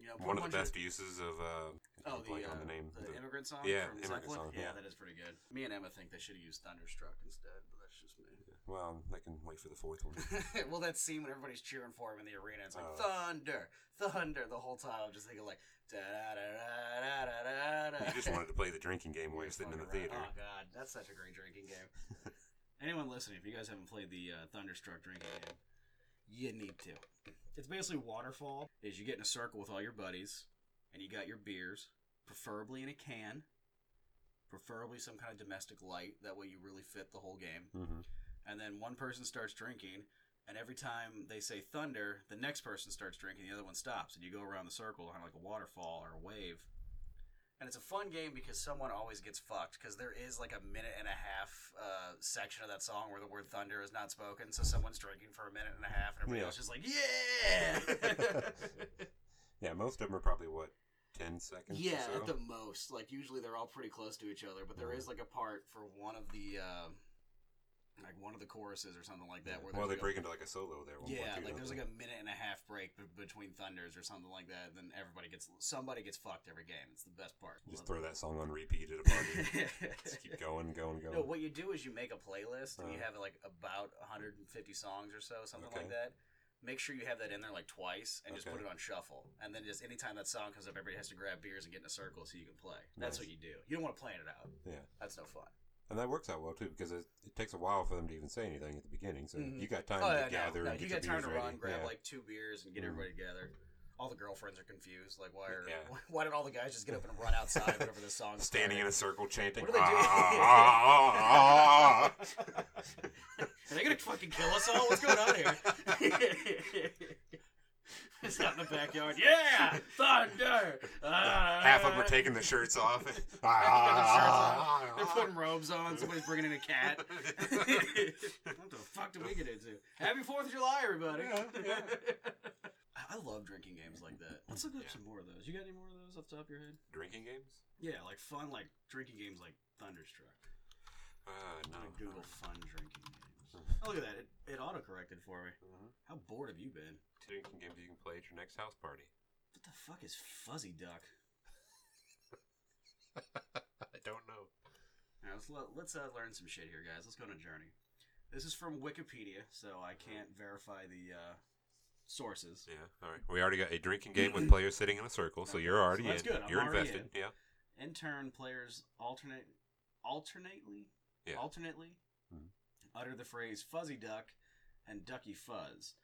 [SPEAKER 2] You know,
[SPEAKER 1] One of the
[SPEAKER 2] bunch
[SPEAKER 1] best uses of uh,
[SPEAKER 2] Oh, the,
[SPEAKER 1] blanking
[SPEAKER 2] uh,
[SPEAKER 1] on the name.
[SPEAKER 2] the
[SPEAKER 1] The-
[SPEAKER 2] immigrant song.
[SPEAKER 1] yeah,
[SPEAKER 2] from
[SPEAKER 1] immigrant
[SPEAKER 2] Zeppelin?
[SPEAKER 1] song, yeah.
[SPEAKER 2] that is pretty good. Me and Emma think they should have used Thunderstruck instead, but that's just me.
[SPEAKER 1] well, they can wait for the fourth one.
[SPEAKER 2] well, that scene when everybody's cheering for him in the arena, it's like
[SPEAKER 1] Oh.
[SPEAKER 2] thunder, thunder the whole time. I'm just thinking like da da da da da da da.
[SPEAKER 1] you just wanted to play the drinking game while you're sitting in the
[SPEAKER 2] Fucking
[SPEAKER 1] theater.
[SPEAKER 2] Oh god, that's such a great drinking game. Anyone listening, if you guys haven't played the uh, Thunderstruck drinking game, you need to. It's basically waterfall. Is you get in a circle with all your buddies, and you got your beers, preferably in a can, preferably some kind of domestic light. That way, you really fit the whole game.
[SPEAKER 1] hmm
[SPEAKER 2] And then one person starts drinking, and every time they say thunder, the next person starts drinking, the other one stops, and you go around the circle, kind of like a waterfall or a wave. And it's a fun game because someone always gets fucked because there is like a minute and a half uh, section of that song where the word thunder is not spoken, so someone's drinking for a minute and a half, and everybody
[SPEAKER 1] Yeah.
[SPEAKER 2] else is just like, yeah.
[SPEAKER 1] Yeah, most of them are probably what ten seconds. or
[SPEAKER 2] Yeah,
[SPEAKER 1] so?
[SPEAKER 2] at the most. Like usually they're all pretty close to each other, but there is like a part for one of the uh, like one of the choruses or something like that. Where
[SPEAKER 1] well, they
[SPEAKER 2] like
[SPEAKER 1] break into like a solo there. one
[SPEAKER 2] yeah, like there's like a minute and a half break b- between thunders or something like that. And then everybody gets somebody gets fucked every game. It's the best part.
[SPEAKER 1] just
[SPEAKER 2] Love
[SPEAKER 1] throw
[SPEAKER 2] it.
[SPEAKER 1] that song on repeat at a party. just keep going, going, going.
[SPEAKER 2] No, what you do is you make a playlist and you
[SPEAKER 1] Uh.
[SPEAKER 2] have like about 150 songs or so, something
[SPEAKER 1] Okay.
[SPEAKER 2] like that. Make sure you have that in there like twice and just
[SPEAKER 1] Okay.
[SPEAKER 2] put it on shuffle. And then just anytime that song comes up, everybody has to grab beers and get in a circle so you can play. That's
[SPEAKER 1] Nice.
[SPEAKER 2] what you do. You don't want to plan it out.
[SPEAKER 1] Yeah.
[SPEAKER 2] That's no fun.
[SPEAKER 1] And that works out well too because it, it takes a while for them to even say anything at the beginning. So
[SPEAKER 2] Mhm.
[SPEAKER 1] you got time
[SPEAKER 2] Oh,
[SPEAKER 1] to
[SPEAKER 2] yeah,
[SPEAKER 1] gather
[SPEAKER 2] no, no,
[SPEAKER 1] and
[SPEAKER 2] you
[SPEAKER 1] get
[SPEAKER 2] got
[SPEAKER 1] your
[SPEAKER 2] time to
[SPEAKER 1] beers
[SPEAKER 2] run,
[SPEAKER 1] ready.
[SPEAKER 2] grab
[SPEAKER 1] yeah.
[SPEAKER 2] like two beers and get
[SPEAKER 1] Mhm.
[SPEAKER 2] everybody together. All the girlfriends are confused. Like, why are
[SPEAKER 1] Yeah.
[SPEAKER 2] why did all the guys just get up and run outside whenever the song
[SPEAKER 1] standing in a circle chanting.
[SPEAKER 2] What are they doing?
[SPEAKER 1] "Ah, ah, ah, ah."
[SPEAKER 2] Are they gonna fucking kill us all? What's going on here? It's out in the backyard. Yeah, thunder. Ah.
[SPEAKER 1] Half of them are taking the shirts off.
[SPEAKER 2] Half of them got their shirts on. They're putting robes on. Somebody's bringing in a cat. what the fuck did we get into? Happy Fourth of July, everybody.
[SPEAKER 1] Yeah, yeah.
[SPEAKER 2] I love drinking games like that. Let's look up
[SPEAKER 1] Yeah.
[SPEAKER 2] some more of those. You got any more of those off the top of your head?
[SPEAKER 1] Drinking games?
[SPEAKER 2] Yeah, like fun, like drinking games like Thunderstruck.
[SPEAKER 1] Uh, no.
[SPEAKER 2] Google fun drinking games. Oh, look at that. It, it auto corrected for me.
[SPEAKER 1] Mhm.
[SPEAKER 2] How bored have you been?
[SPEAKER 1] Drinking games you can play at your next house party.
[SPEAKER 2] What the fuck is Fuzzy Duck?
[SPEAKER 1] I don't know.
[SPEAKER 2] Right, let's let, let's uh, learn some shit here, guys. Let's go on a journey. This is from Wikipedia, so I can't verify the uh, sources.
[SPEAKER 1] Yeah, all right. We already got a drinking game with players sitting in a circle, so you're already
[SPEAKER 2] so that's
[SPEAKER 1] in.
[SPEAKER 2] good. I'm
[SPEAKER 1] You're
[SPEAKER 2] already
[SPEAKER 1] invested. Yeah.
[SPEAKER 2] In turn, players alternate, alternately,
[SPEAKER 1] Yeah.
[SPEAKER 2] alternately. Utter the phrase "fuzzy duck" and "ducky fuzz."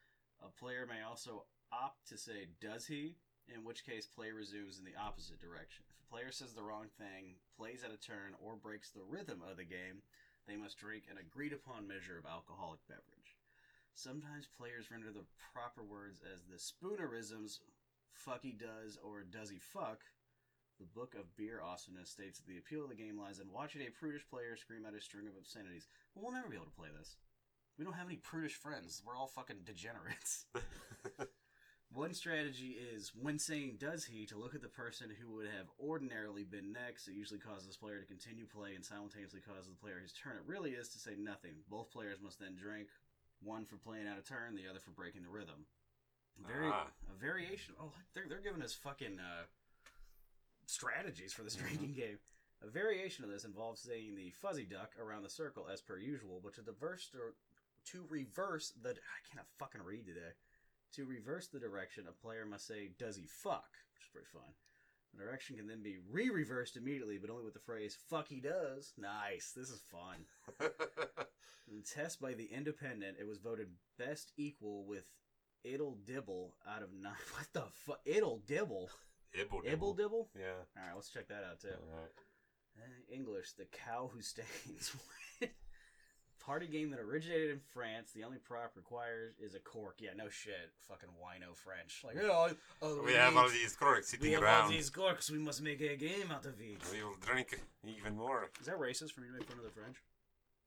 [SPEAKER 2] A player may also opt to say "does he," in which case play resumes in the opposite direction. If a player says the wrong thing, plays out of turn, or breaks the rhythm of the game, they must drink an agreed-upon measure of alcoholic beverage. Sometimes players render the proper words as the spoonerisms "fucky does" or "does he fuck." The Book of Beer Awesomeness states that the appeal of the game lies in watching a prudish player scream out a string of obscenities. Well, we'll never be able to play this. We don't have any prudish friends. We're all fucking degenerates. One strategy is, when saying does he, to look at the person who would have ordinarily been next. It usually causes the player to continue play and simultaneously causes the player whose turn it really is to say nothing. Both players must then drink, one for playing out of turn, the other for breaking the rhythm. Very
[SPEAKER 1] Ah.
[SPEAKER 2] a variation. Oh, they're they're giving us fucking uh, strategies for this mm-hmm. drinking game. A variation of this involves saying the fuzzy duck around the circle as per usual, but to reverse or to reverse the I cannot fucking read today. To reverse the direction, a player must say, Does he fuck? Which is pretty fun. The direction can then be re reversed immediately, but only with the phrase, Fuck he does. Nice. This is fun. The test by The Independent, it was voted best equal with Ibble Dibble out of nine. What the fuck? Ibble Dibble?
[SPEAKER 1] Ibble
[SPEAKER 2] Ibble Dibble?
[SPEAKER 1] Yeah.
[SPEAKER 2] Alright, let's check that out too.
[SPEAKER 1] Alright.
[SPEAKER 2] Uh, English, the cow who stains. Party game that originated in France. The only prop required is a cork. Yeah, no shit. Fucking wino French. Like, oh, oh
[SPEAKER 1] We have all these corks
[SPEAKER 2] we
[SPEAKER 1] sitting
[SPEAKER 2] have all
[SPEAKER 1] around.
[SPEAKER 2] these corks. We must make a game out of it.
[SPEAKER 1] We will drink even more.
[SPEAKER 2] Is that racist for me to make fun of the French?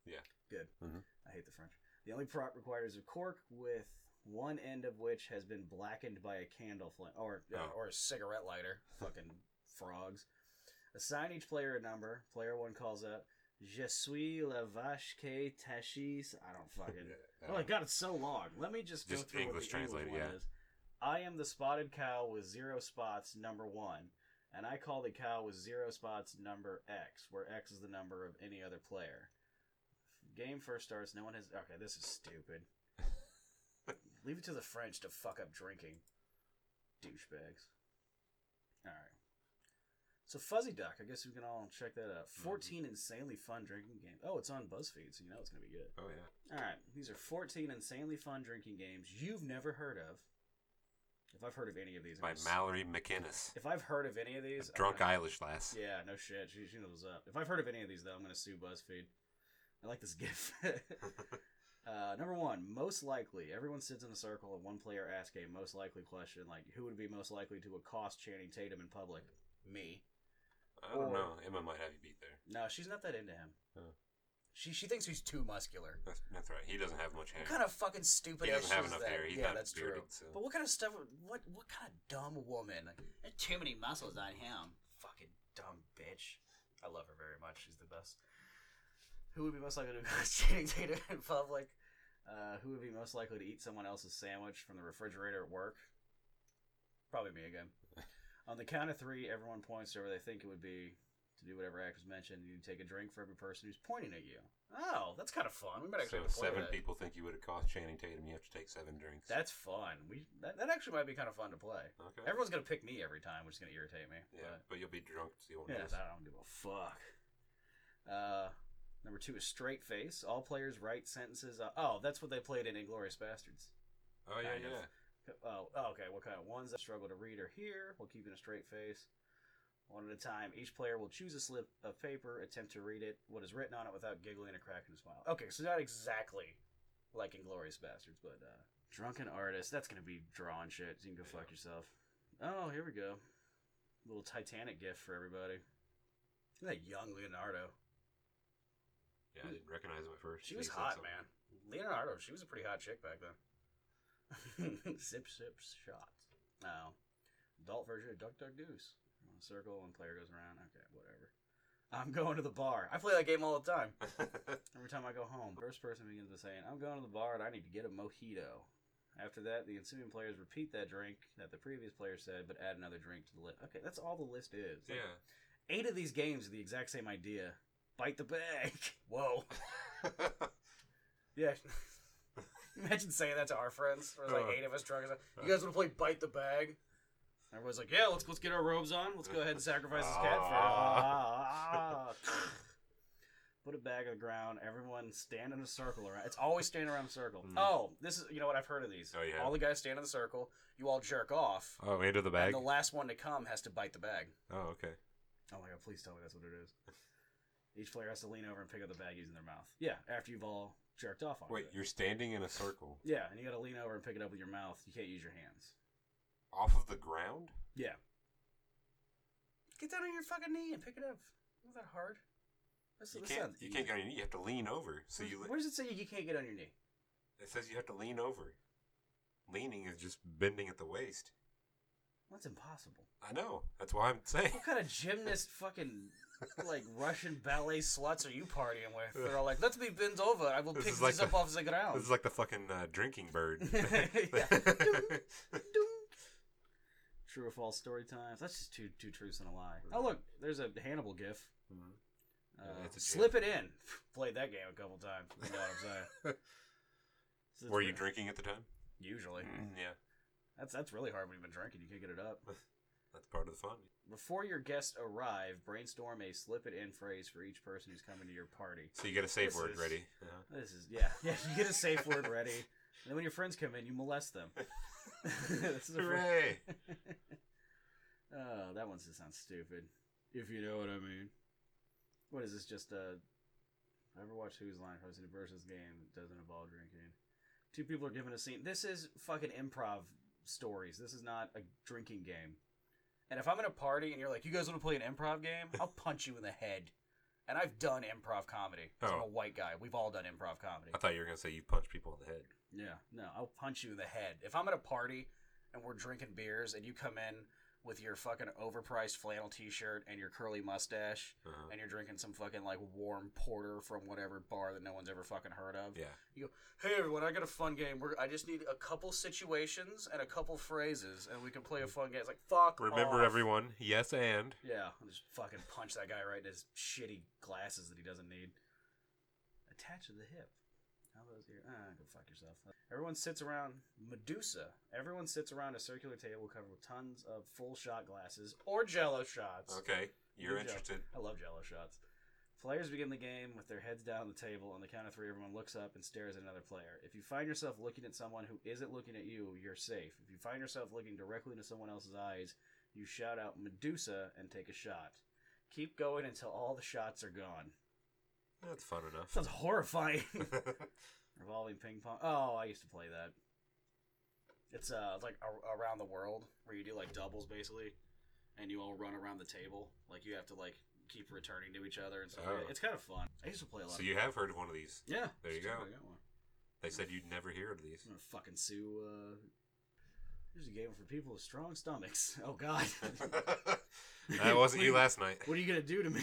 [SPEAKER 1] Yeah.
[SPEAKER 2] Good.
[SPEAKER 1] Mhm.
[SPEAKER 2] I hate the French. The only prop required is a cork with one end of which has been blackened by a candle flame or uh,
[SPEAKER 1] Oh.
[SPEAKER 2] or a cigarette lighter. Fucking frogs. Assign each player a number. Player one calls out, "Je suis la vache que tachis." I don't fucking. Oh my god, it's so long. Let me just go through
[SPEAKER 1] English
[SPEAKER 2] what the English one
[SPEAKER 1] yeah.
[SPEAKER 2] is. I am the spotted cow with zero spots, number one, and I call the cow with zero spots, number X, where X is the number of any other player. Game first starts. No one has. Okay, this is stupid. Leave it to the French to fuck up drinking. Douchebags. All right. So Fuzzy Duck, I guess we can all check that out. Mm-hmm. 14 insanely fun drinking games. Oh, it's on BuzzFeed, so you know it's going to be good.
[SPEAKER 1] Oh yeah.
[SPEAKER 2] All right, these are 14 insanely fun drinking games you've never heard of. If I've heard of any of these,
[SPEAKER 1] By Mallory McInnes.
[SPEAKER 2] if I've heard of any of these, I'm
[SPEAKER 1] Drunk
[SPEAKER 2] gonna-
[SPEAKER 1] Eilish lass.
[SPEAKER 2] Yeah, no shit. She, she knows what's up. If I've heard of any of these, though, I'm going to sue BuzzFeed. I like this gif. uh, number one, most likely. Everyone sits in a circle and one player asks a most likely question, like who would be most likely to accost Channing Tatum in public? Me.
[SPEAKER 1] I don't
[SPEAKER 2] Or-
[SPEAKER 1] know. Emma might have you beat there.
[SPEAKER 2] No, she's not that into him.
[SPEAKER 1] Oh.
[SPEAKER 2] She she thinks he's too muscular.
[SPEAKER 1] That's, that's right. He doesn't have much hair.
[SPEAKER 2] What kind of fucking stupid
[SPEAKER 1] He doesn't have enough
[SPEAKER 2] that?
[SPEAKER 1] hair. He's
[SPEAKER 2] yeah, that's
[SPEAKER 1] bearded,
[SPEAKER 2] true.
[SPEAKER 1] so-
[SPEAKER 2] But what kind of stuff? What what kind of dumb woman? Like, "There's too many muscles on him. Fucking dumb bitch. I love her very much. She's the best. Who would be most likely to Channing Tatum in public? Uh, who would be most likely to eat someone else's sandwich from the refrigerator at work? Probably me again. On the count of three, everyone points to where they think it would be to do whatever act was mentioned. You take a drink for every person who's pointing at you. Oh, that's kind of fun. We might
[SPEAKER 1] So
[SPEAKER 2] actually have to play
[SPEAKER 1] seven
[SPEAKER 2] that.
[SPEAKER 1] people think you would have cost Channing Tatum. You have to take seven drinks.
[SPEAKER 2] That's fun. We that, that actually might be kind of fun to play.
[SPEAKER 1] okay.
[SPEAKER 2] Everyone's gonna pick me every time, which is gonna irritate me.
[SPEAKER 1] yeah,
[SPEAKER 2] but-
[SPEAKER 1] but you'll be drunk, so you won't
[SPEAKER 2] yeah. I don't give a fuck. Uh, number two is straight face. All players write sentences. Uh, oh, that's what they played in Inglourious Basterds.
[SPEAKER 1] Oh yeah,
[SPEAKER 2] kind of.
[SPEAKER 1] yeah.
[SPEAKER 2] Oh, oh, okay. What kind of ones that struggle to read or hear while keeping a straight face? One at a time. Each player will choose a slip of paper, attempt to read it, what is written on it without giggling or cracking a smile. Okay, so not exactly like Inglourious Basterds, but uh, drunken artist. That's gonna be drawing shit. So you can go fuck yourself. Oh, here we go. Little Titanic gift for everybody. Look at that young Leonardo.
[SPEAKER 1] Yeah, I didn't recognize him at first.
[SPEAKER 2] She
[SPEAKER 1] He
[SPEAKER 2] was
[SPEAKER 1] said
[SPEAKER 2] hot,
[SPEAKER 1] something.
[SPEAKER 2] man. Leonardo, she was a pretty hot chick back then. sip, sip, shot. No. Adult version of Duck, Duck, Goose. On a circle, one player goes around. Okay, whatever. I'm going to the bar. I play that game all the time. Every time I go home, first person begins by saying, I'm going to the bar and I need to get a mojito. After that, the ensuing players repeat that drink that the previous player said, but add another drink to the list. Okay, that's all the list is. Like,
[SPEAKER 1] yeah.
[SPEAKER 2] Eight of these games are the exact same idea. Bite the bag. Whoa. Yeah. Imagine saying that to our friends. There's like
[SPEAKER 1] Uh.
[SPEAKER 2] eight of us drunk. You guys want to play Bite the Bag? Everyone's like, yeah, let's let's get our robes on. Let's go ahead and sacrifice this cat for
[SPEAKER 1] Ah.
[SPEAKER 2] Put a bag on the ground. Everyone stand in a circle around. It's always stand around a circle.
[SPEAKER 1] Mm.
[SPEAKER 2] Oh, this is you know what I've heard of these.
[SPEAKER 1] Oh, yeah.
[SPEAKER 2] All the guys stand in the circle. You all jerk off.
[SPEAKER 1] oh, into the
[SPEAKER 2] And
[SPEAKER 1] bag.
[SPEAKER 2] the last one to come has to bite the bag.
[SPEAKER 1] Oh, okay.
[SPEAKER 2] Oh my god, please tell me that's what it is. Each player has to lean over and pick up the bag using their mouth. Yeah, after you've all jerked off on
[SPEAKER 1] Wait,
[SPEAKER 2] it.
[SPEAKER 1] you're standing in a circle
[SPEAKER 2] Yeah, and you gotta lean over and pick it up with your mouth. You can't use your hands.
[SPEAKER 1] off of the ground.
[SPEAKER 2] Yeah. Get down on your fucking knee and pick it up. Not that hard. That's,
[SPEAKER 1] You
[SPEAKER 2] that
[SPEAKER 1] can't. You
[SPEAKER 2] easy.
[SPEAKER 1] can't get on your knee. You have to lean over. So you.
[SPEAKER 2] Where does it say you can't get on your knee?
[SPEAKER 1] It says you have to lean over. Leaning is just bending at the waist.
[SPEAKER 2] That's impossible.
[SPEAKER 1] I know. That's why I'm saying.
[SPEAKER 2] What kind of gymnast fucking like Russian ballet sluts are you partying with? They're all like, "Let me bend over. I will
[SPEAKER 1] This
[SPEAKER 2] pick this
[SPEAKER 1] like
[SPEAKER 2] up
[SPEAKER 1] the-
[SPEAKER 2] off the ground."
[SPEAKER 1] This is like the fucking uh, drinking bird.
[SPEAKER 2] True or false story times. That's just two two truths and a lie. Oh look, there's a Hannibal gif.
[SPEAKER 1] Mhm.
[SPEAKER 2] Uh,
[SPEAKER 1] Yeah, a
[SPEAKER 2] slip it in. Played that game a couple times. You know what I'm saying? So
[SPEAKER 1] Were you drinking at the time?
[SPEAKER 2] Usually.
[SPEAKER 1] Mm, yeah.
[SPEAKER 2] That's that's really hard when you've been drinking. You can't get it up.
[SPEAKER 1] That's part of the fun.
[SPEAKER 2] Before your guests arrive, brainstorm a slip it in phrase for each person who's coming to your party.
[SPEAKER 1] So you get a safe
[SPEAKER 2] This
[SPEAKER 1] word
[SPEAKER 2] is-
[SPEAKER 1] ready. Uh-huh.
[SPEAKER 2] This is yeah, yeah. You get a safe word ready, and then when your friends come in, you molest them. this is a
[SPEAKER 1] Hooray!
[SPEAKER 2] oh, that one just sounds stupid. If you know what I mean. What is this? Just uh, ever watched Whose Line hosting a versus game that doesn't involve drinking? Two people are given a scene. This is fucking improv stories. This is not a drinking game. And if I'm in a party and you're like, "You guys want to play an improv game?" I'll punch you in the head. And I've done improv comedy. 'cause I'm
[SPEAKER 1] Oh.
[SPEAKER 2] a white guy. We've all done improv comedy.
[SPEAKER 1] I thought you were gonna say you punch people in the head.
[SPEAKER 2] Yeah, no, I'll punch you in the head. If I'm at a party and we're drinking beers and you come in with your fucking overpriced flannel t-shirt and your curly mustache
[SPEAKER 1] Uh-huh.
[SPEAKER 2] and you're drinking some fucking like warm porter from whatever bar that no one's ever fucking heard of.
[SPEAKER 1] Yeah.
[SPEAKER 2] You go, "Hey everyone, I got a fun game. We're, I just need a couple situations and a couple phrases and we can play a fun game." It's like, "Fuck
[SPEAKER 1] Remember,
[SPEAKER 2] off.
[SPEAKER 1] everyone. Yes, and
[SPEAKER 2] Yeah, I'll just fucking punch that guy right in his shitty glasses that he doesn't need. Attached to the hip. How those here? Ah, go fuck yourself. Everyone sits around Medusa. Everyone sits around a circular table covered with tons of full shot glasses or Jello shots.
[SPEAKER 1] okay, you're
[SPEAKER 2] Good
[SPEAKER 1] interested.
[SPEAKER 2] I love Jello shots. Players begin the game with their heads down on the table. On the count of three, everyone looks up and stares at another player. If you find yourself looking at someone who isn't looking at you, you're safe. If you find yourself looking directly into someone else's eyes, you shout out Medusa and take a shot. Keep going until all the shots are gone.
[SPEAKER 1] That's fun enough.
[SPEAKER 2] Sounds horrifying. Revolving ping pong. Oh, I used to play that. It's uh it's like a- around the world where you do like doubles basically, and you all run around the table. Like you have to like keep returning to each other and stuff.
[SPEAKER 1] Oh.
[SPEAKER 2] It's kind of fun. I used to play a lot.
[SPEAKER 1] so
[SPEAKER 2] of
[SPEAKER 1] you have heard of one of these?
[SPEAKER 2] Yeah.
[SPEAKER 1] There you go.
[SPEAKER 2] I got one.
[SPEAKER 1] They said you'd never hear of these.
[SPEAKER 2] I'm gonna fucking sue. uh Here's a game for people with strong stomachs. Oh God.
[SPEAKER 1] that wasn't you last night.
[SPEAKER 2] What are you gonna do to me?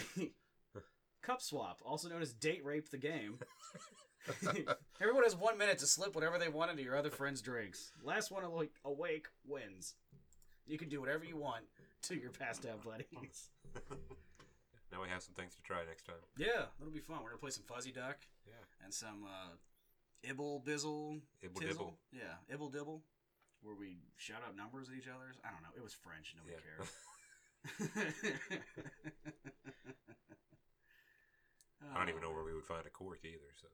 [SPEAKER 2] Cup swap, also known as date rape the game. Everyone has one minute to slip whatever they want into your other friend's drinks. Last one awake, awake wins. You can do whatever you want to your passed out buddies.
[SPEAKER 1] now we have some things to try next time.
[SPEAKER 2] Yeah, that'll be fun. We're gonna play some fuzzy duck
[SPEAKER 1] Yeah.
[SPEAKER 2] and some uh, ibble bizzle
[SPEAKER 1] Ibble
[SPEAKER 2] tizzle.
[SPEAKER 1] dibble.
[SPEAKER 2] Yeah, ibble dibble, where we shout out numbers at each other's. I don't know. It was French. Nobody
[SPEAKER 1] Yeah.
[SPEAKER 2] cared.
[SPEAKER 1] I don't even know where we would find a cork either. So.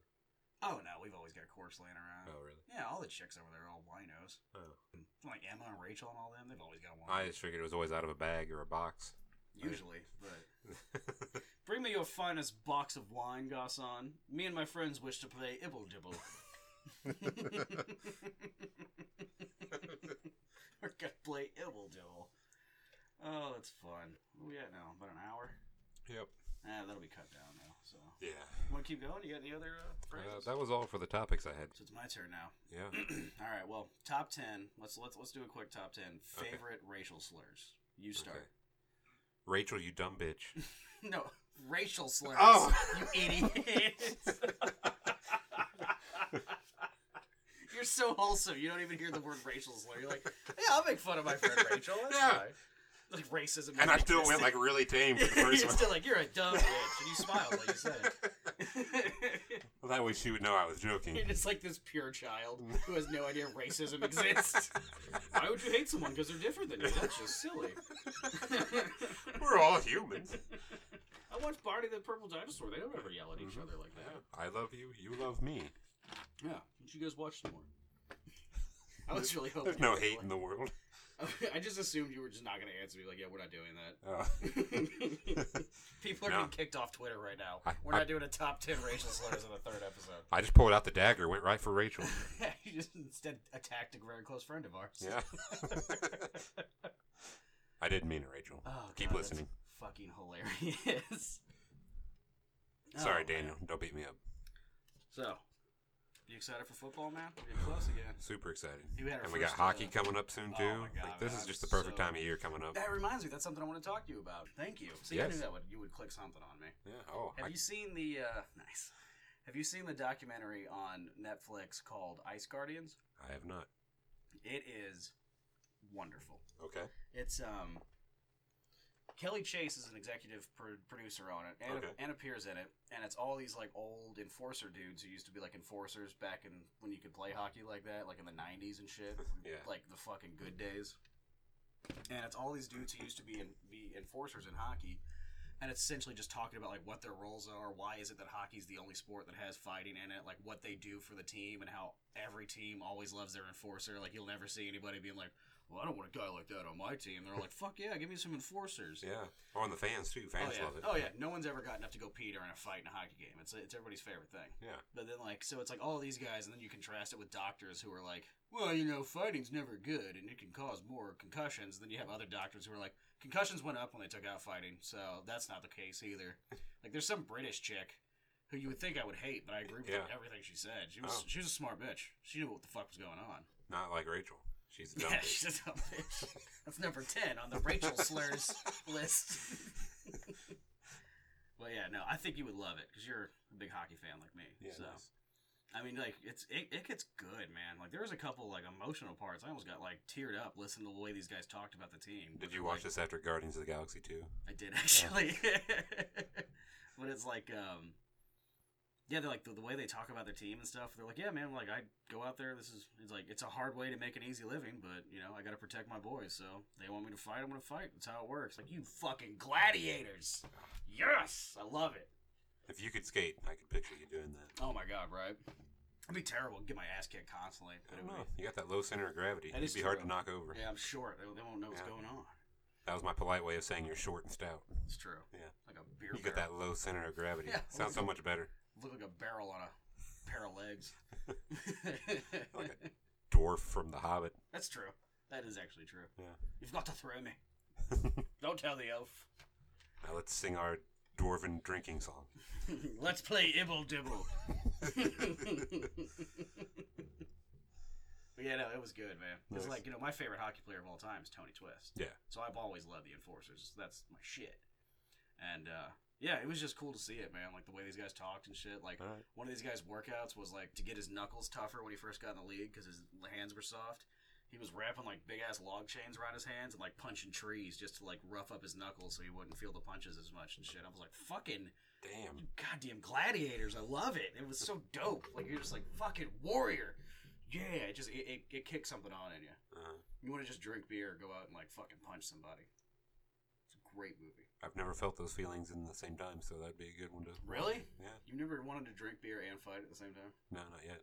[SPEAKER 2] Oh no, we've always got corks laying around.
[SPEAKER 1] Oh really?
[SPEAKER 2] Yeah, all the chicks over there are all winos.
[SPEAKER 1] Oh.
[SPEAKER 2] Like Emma and Rachel and all them, they've always got one.
[SPEAKER 1] I just figured it was always out of a bag or a box.
[SPEAKER 2] Usually, but bring me your finest box of wine, Gasson. Me and my friends wish to play Ibble Dibble. We're gonna play Ibble Dibble. Oh, that's fun. Where we at now? About an hour?
[SPEAKER 1] yep.
[SPEAKER 2] Ah, that'll be cut down now. So,
[SPEAKER 1] Yeah.
[SPEAKER 2] want to keep going? You got any other uh,
[SPEAKER 1] Uh, that was all for the topics I had.
[SPEAKER 2] so it's my turn now.
[SPEAKER 1] Yeah.
[SPEAKER 2] All right. Well, top ten. Let's let's let's do a quick top ten
[SPEAKER 1] Okay.
[SPEAKER 2] favorite racial slurs. You start.
[SPEAKER 1] Okay. Rachel, you dumb bitch.
[SPEAKER 2] No, racial slurs.
[SPEAKER 1] Oh.
[SPEAKER 2] you idiot! You're so wholesome. You don't even hear the word racial slur. You're like, yeah, I'll make fun of my friend Rachel. That's
[SPEAKER 1] Yeah.
[SPEAKER 2] fine. Like racism.
[SPEAKER 1] And I still went like really tame for the
[SPEAKER 2] You're
[SPEAKER 1] first one.
[SPEAKER 2] still like, you're a dumb bitch, and you smiled like you said it.
[SPEAKER 1] Well, that way she would know I was joking.
[SPEAKER 2] You're just like this pure child who has no idea racism exists. Why would you hate someone because they're different than you? That's just silly.
[SPEAKER 1] We're all humans.
[SPEAKER 2] I watched Barney the Purple Dinosaur. They don't ever yell at each mm-hmm. other like that.
[SPEAKER 1] I love you. You love me.
[SPEAKER 2] Yeah, why don't you guys watch some more? I was really hoping.
[SPEAKER 1] There's no hate in the world.
[SPEAKER 2] I just assumed you were just not going to answer me. Like, yeah, we're not doing that.
[SPEAKER 1] Uh,
[SPEAKER 2] People are
[SPEAKER 1] No.
[SPEAKER 2] getting kicked off Twitter right now.
[SPEAKER 1] I-
[SPEAKER 2] we're
[SPEAKER 1] I-
[SPEAKER 2] not doing a top ten racial slurs in the third episode.
[SPEAKER 1] I just pulled out the dagger, went right for Rachel.
[SPEAKER 2] you just instead attacked a very close friend of ours.
[SPEAKER 1] Yeah. I didn't mean it, Rachel.
[SPEAKER 2] Oh,
[SPEAKER 1] Keep
[SPEAKER 2] God, that's
[SPEAKER 1] listening.
[SPEAKER 2] Fucking hilarious.
[SPEAKER 1] Sorry,
[SPEAKER 2] Oh,
[SPEAKER 1] Daniel.
[SPEAKER 2] man.
[SPEAKER 1] Don't beat me up.
[SPEAKER 2] So, you excited for football, man? We're getting close again.
[SPEAKER 1] Super excited.
[SPEAKER 2] You had our
[SPEAKER 1] And we got
[SPEAKER 2] first,
[SPEAKER 1] hockey
[SPEAKER 2] uh,
[SPEAKER 1] coming up soon
[SPEAKER 2] oh
[SPEAKER 1] too.
[SPEAKER 2] my God,
[SPEAKER 1] like this
[SPEAKER 2] man,
[SPEAKER 1] is just the perfect
[SPEAKER 2] so-
[SPEAKER 1] time of year coming up.
[SPEAKER 2] That reminds me. That's something I want to talk to you about. Thank you. See, I
[SPEAKER 1] Yes.
[SPEAKER 2] knew that would you would click something on me.
[SPEAKER 1] Yeah. Oh,
[SPEAKER 2] Have
[SPEAKER 1] I,
[SPEAKER 2] you seen the uh, nice? Have you seen the documentary on Netflix called Ice Guardians?
[SPEAKER 1] I have not.
[SPEAKER 2] It is wonderful.
[SPEAKER 1] Okay.
[SPEAKER 2] It's um, Kelly Chase is an executive pro- producer on it and,
[SPEAKER 1] Okay.
[SPEAKER 2] and appears in it, and it's all these like old enforcer dudes who used to be like enforcers back in when you could play hockey like that, like in the '90s and shit,
[SPEAKER 1] Yeah.
[SPEAKER 2] like the fucking good days. And it's all these dudes who used to be in, be enforcers in hockey, and it's essentially just talking about like what their roles are, why is it that hockey's the only sport that has fighting in it, like what they do for the team, and how every team always loves their enforcer. Like you'll never see anybody being like, "Well, I don't want a guy like that on my team." They're like, "Fuck yeah, give me some enforcers."
[SPEAKER 1] Yeah. Oh, or on the fans too. Fans
[SPEAKER 2] oh yeah.
[SPEAKER 1] love it.
[SPEAKER 2] Oh yeah. No one's ever gotten up to go pee during a fight in a hockey game. It's it's everybody's favorite thing.
[SPEAKER 1] Yeah.
[SPEAKER 2] But then like so it's like all these guys, and then you contrast it with doctors who are like, well, you know, fighting's never good, and it can cause more concussions. Then you have other doctors who are like, concussions went up when they took out fighting, so that's not the case either. like there's some British chick. Who you would think I would hate, but I agree with
[SPEAKER 1] Yeah.
[SPEAKER 2] everything she said. She was
[SPEAKER 1] Oh.
[SPEAKER 2] she was a smart bitch. She knew what the fuck was going on.
[SPEAKER 1] Not like Rachel. She's a dumb
[SPEAKER 2] Yeah,
[SPEAKER 1] bitch.
[SPEAKER 2] she's a dumb bitch. That's number ten on the Rachel slurs list. well, yeah, no, I think you would love it because you're a big hockey fan like me.
[SPEAKER 1] Yeah.
[SPEAKER 2] so,
[SPEAKER 1] nice.
[SPEAKER 2] I mean, like it's it, it gets good, man. Like there was a couple like emotional parts. I almost got like teared up listening to the way these guys talked about the team.
[SPEAKER 1] Did you watch
[SPEAKER 2] like-
[SPEAKER 1] this after Guardians of the Galaxy 2?
[SPEAKER 2] I did actually. but it's like, um, yeah, they're like the, the way they talk about their team and stuff. They're like, yeah, man, like I go out there. This is it's like it's a hard way to make an easy living, but you know I got to protect my boys. So they want me to fight. I'm gonna fight. That's how it works. Like you fucking gladiators. Yes, I love it.
[SPEAKER 1] If you could skate, I could picture you doing that.
[SPEAKER 2] Oh my god, right? It'd be terrible. Get my ass kicked constantly.
[SPEAKER 1] I don't know. You got that low center of gravity.
[SPEAKER 2] That
[SPEAKER 1] It'd be hard to knock over.
[SPEAKER 2] yeah, I'm short. They, they won't know what's
[SPEAKER 1] Yeah.
[SPEAKER 2] going on.
[SPEAKER 1] That was my polite way of saying you're short and stout.
[SPEAKER 2] It's true.
[SPEAKER 1] Yeah.
[SPEAKER 2] Like a beer
[SPEAKER 1] You got that low center of gravity.
[SPEAKER 2] Yeah.
[SPEAKER 1] Sounds so much better.
[SPEAKER 2] Look like a barrel on a pair of legs.
[SPEAKER 1] Like a Dwarf from The Hobbit.
[SPEAKER 2] That's true. That is actually true.
[SPEAKER 1] Yeah.
[SPEAKER 2] You've got to throw me. Don't tell the elf.
[SPEAKER 1] Now let's sing our dwarven drinking song.
[SPEAKER 2] Let's play Ibble Dibble. but yeah, no, it was good, man. It's
[SPEAKER 1] Nice.
[SPEAKER 2] like, you know, my favorite hockey player of all time is Tony Twist.
[SPEAKER 1] Yeah.
[SPEAKER 2] So I've always loved the Enforcers. That's my shit. And, uh, yeah, it was just cool to see it, man. Like the way these guys talked and shit. Like,
[SPEAKER 1] right.
[SPEAKER 2] one of these guys' workouts was like to get his knuckles tougher when he first got in the league because his hands were soft. He was wrapping like big ass log chains around his hands and like punching trees just to like rough up his knuckles so he wouldn't feel the punches as much and shit. I was like, fucking
[SPEAKER 1] Damn.
[SPEAKER 2] goddamn gladiators! I love it. It was so dope. Like you're just like fucking warrior. Yeah, it just it, it, it kicks something on in you.
[SPEAKER 1] Uh,
[SPEAKER 2] You want to just drink beer, go out and like fucking punch somebody. It's a great movie.
[SPEAKER 1] I've never felt those feelings in the same time, so that'd be a good one to.
[SPEAKER 2] Really?
[SPEAKER 1] Yeah.
[SPEAKER 2] You never wanted to drink beer and fight at the same time?
[SPEAKER 1] No, not yet.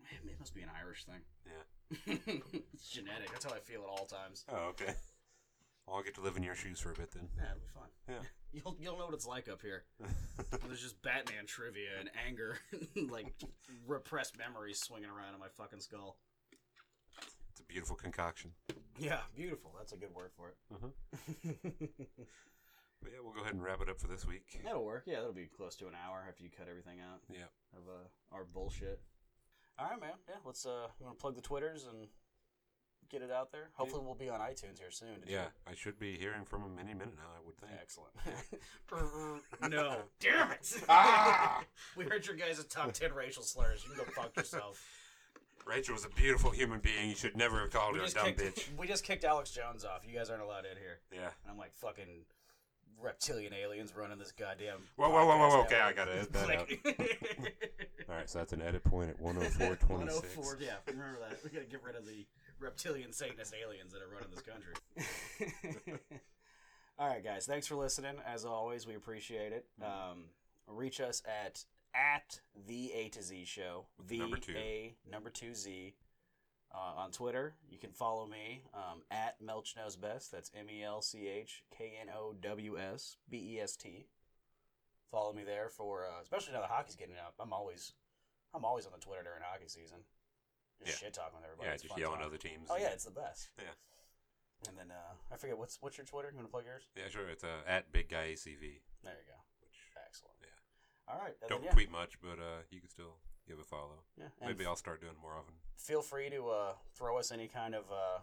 [SPEAKER 2] Man, it must be an Irish thing.
[SPEAKER 1] Yeah.
[SPEAKER 2] it's genetic. That's how I feel at all times.
[SPEAKER 1] Oh, okay. Well, I'll get to live in your shoes for a bit then.
[SPEAKER 2] Yeah, it'll be fun.
[SPEAKER 1] Yeah.
[SPEAKER 2] You'll you'll know what it's like up here. There's just Batman trivia and anger, like repressed memories swinging around in my fucking skull.
[SPEAKER 1] It's a beautiful concoction.
[SPEAKER 2] Yeah, beautiful. That's a good word for it.
[SPEAKER 1] Uh-huh. But yeah, we'll go ahead and wrap it up for this week.
[SPEAKER 2] That'll work. Yeah, that'll be close to an hour after you cut everything out
[SPEAKER 1] Yeah.
[SPEAKER 2] of uh, our bullshit. All right, man. Yeah, let's. Uh, you want to plug the twitters and get it out there? Hopefully, we'll be on iTunes here soon. Did you-
[SPEAKER 1] Yeah, I should be hearing from him any minute now, I would think.
[SPEAKER 2] Excellent. no. Damn it.
[SPEAKER 1] Ah!
[SPEAKER 2] we heard your guys' top 10 racial slurs. You can go fuck yourself.
[SPEAKER 1] Rachel was a beautiful human being. You should never have called
[SPEAKER 2] We
[SPEAKER 1] her a dumb
[SPEAKER 2] kicked,
[SPEAKER 1] bitch.
[SPEAKER 2] we just kicked Alex Jones off. You guys aren't allowed in here.
[SPEAKER 1] Yeah.
[SPEAKER 2] And I'm like, fucking reptilian aliens running this goddamn.
[SPEAKER 1] Whoa, whoa, whoa, whoa, whoa. Okay, I gotta edit that out.
[SPEAKER 2] Like-
[SPEAKER 1] All right, so that's an edit point at 104.26.
[SPEAKER 2] 104, yeah, remember that. We gotta get rid of the reptilian Satanist aliens that are running this country. All right, guys, thanks for listening. As always, we appreciate it. Um, reach us at at the A to Z Show.
[SPEAKER 1] The number two.
[SPEAKER 2] A number two Z. Uh, on Twitter, you can follow me um, at Melch Knows Best. That's M E L C H K N O W S B E S T. Follow me there for, uh, especially now the hockey's getting up. I'm always, I'm always on the Twitter during hockey season. Just
[SPEAKER 1] Yeah.
[SPEAKER 2] shit talking with everybody.
[SPEAKER 1] Yeah,
[SPEAKER 2] It's
[SPEAKER 1] just yelling other teams.
[SPEAKER 2] Oh yeah, it's the best.
[SPEAKER 1] Yeah.
[SPEAKER 2] And then uh, I forget what's what's your Twitter. You want to plug yours?
[SPEAKER 1] Yeah, sure. It's uh, at Big Guy ACV.
[SPEAKER 2] There you go.
[SPEAKER 1] Which
[SPEAKER 2] Excellent.
[SPEAKER 1] Yeah.
[SPEAKER 2] All right.
[SPEAKER 1] don't
[SPEAKER 2] then, yeah,
[SPEAKER 1] tweet much, but uh, you can still give a follow.
[SPEAKER 2] Yeah.
[SPEAKER 1] Maybe I'll start doing it more often.
[SPEAKER 2] feel free to uh, throw us any kind of uh,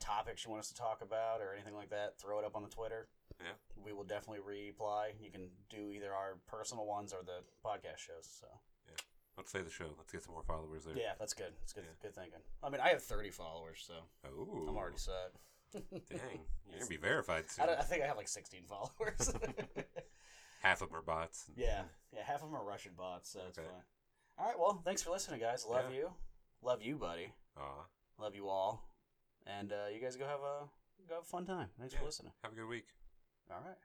[SPEAKER 2] topics you want us to talk about or anything like that. Throw it up on the Twitter.
[SPEAKER 1] Yeah.
[SPEAKER 2] We will definitely reply. You can do either our personal ones or the podcast shows. So yeah,
[SPEAKER 1] Let's say the show. Let's get some more followers there.
[SPEAKER 2] yeah, that's good. That's good.
[SPEAKER 1] Yeah.
[SPEAKER 2] Good thinking. I mean, I have 30 followers, so
[SPEAKER 1] Ooh.
[SPEAKER 2] I'm already set.
[SPEAKER 1] Dang, you're gonna be verified soon.
[SPEAKER 2] don't- I think I have like 16 followers.
[SPEAKER 1] Half of them are bots.
[SPEAKER 2] yeah, yeah, half of them are Russian bots, so it's
[SPEAKER 1] Okay.
[SPEAKER 2] fine. All right, well, thanks for listening, guys. Love
[SPEAKER 1] Yeah.
[SPEAKER 2] you, love you, buddy.
[SPEAKER 1] Aw,
[SPEAKER 2] Love you all, and uh, you guys go have a go have a fun time. Thanks for listening.
[SPEAKER 1] have a good week.
[SPEAKER 2] All right.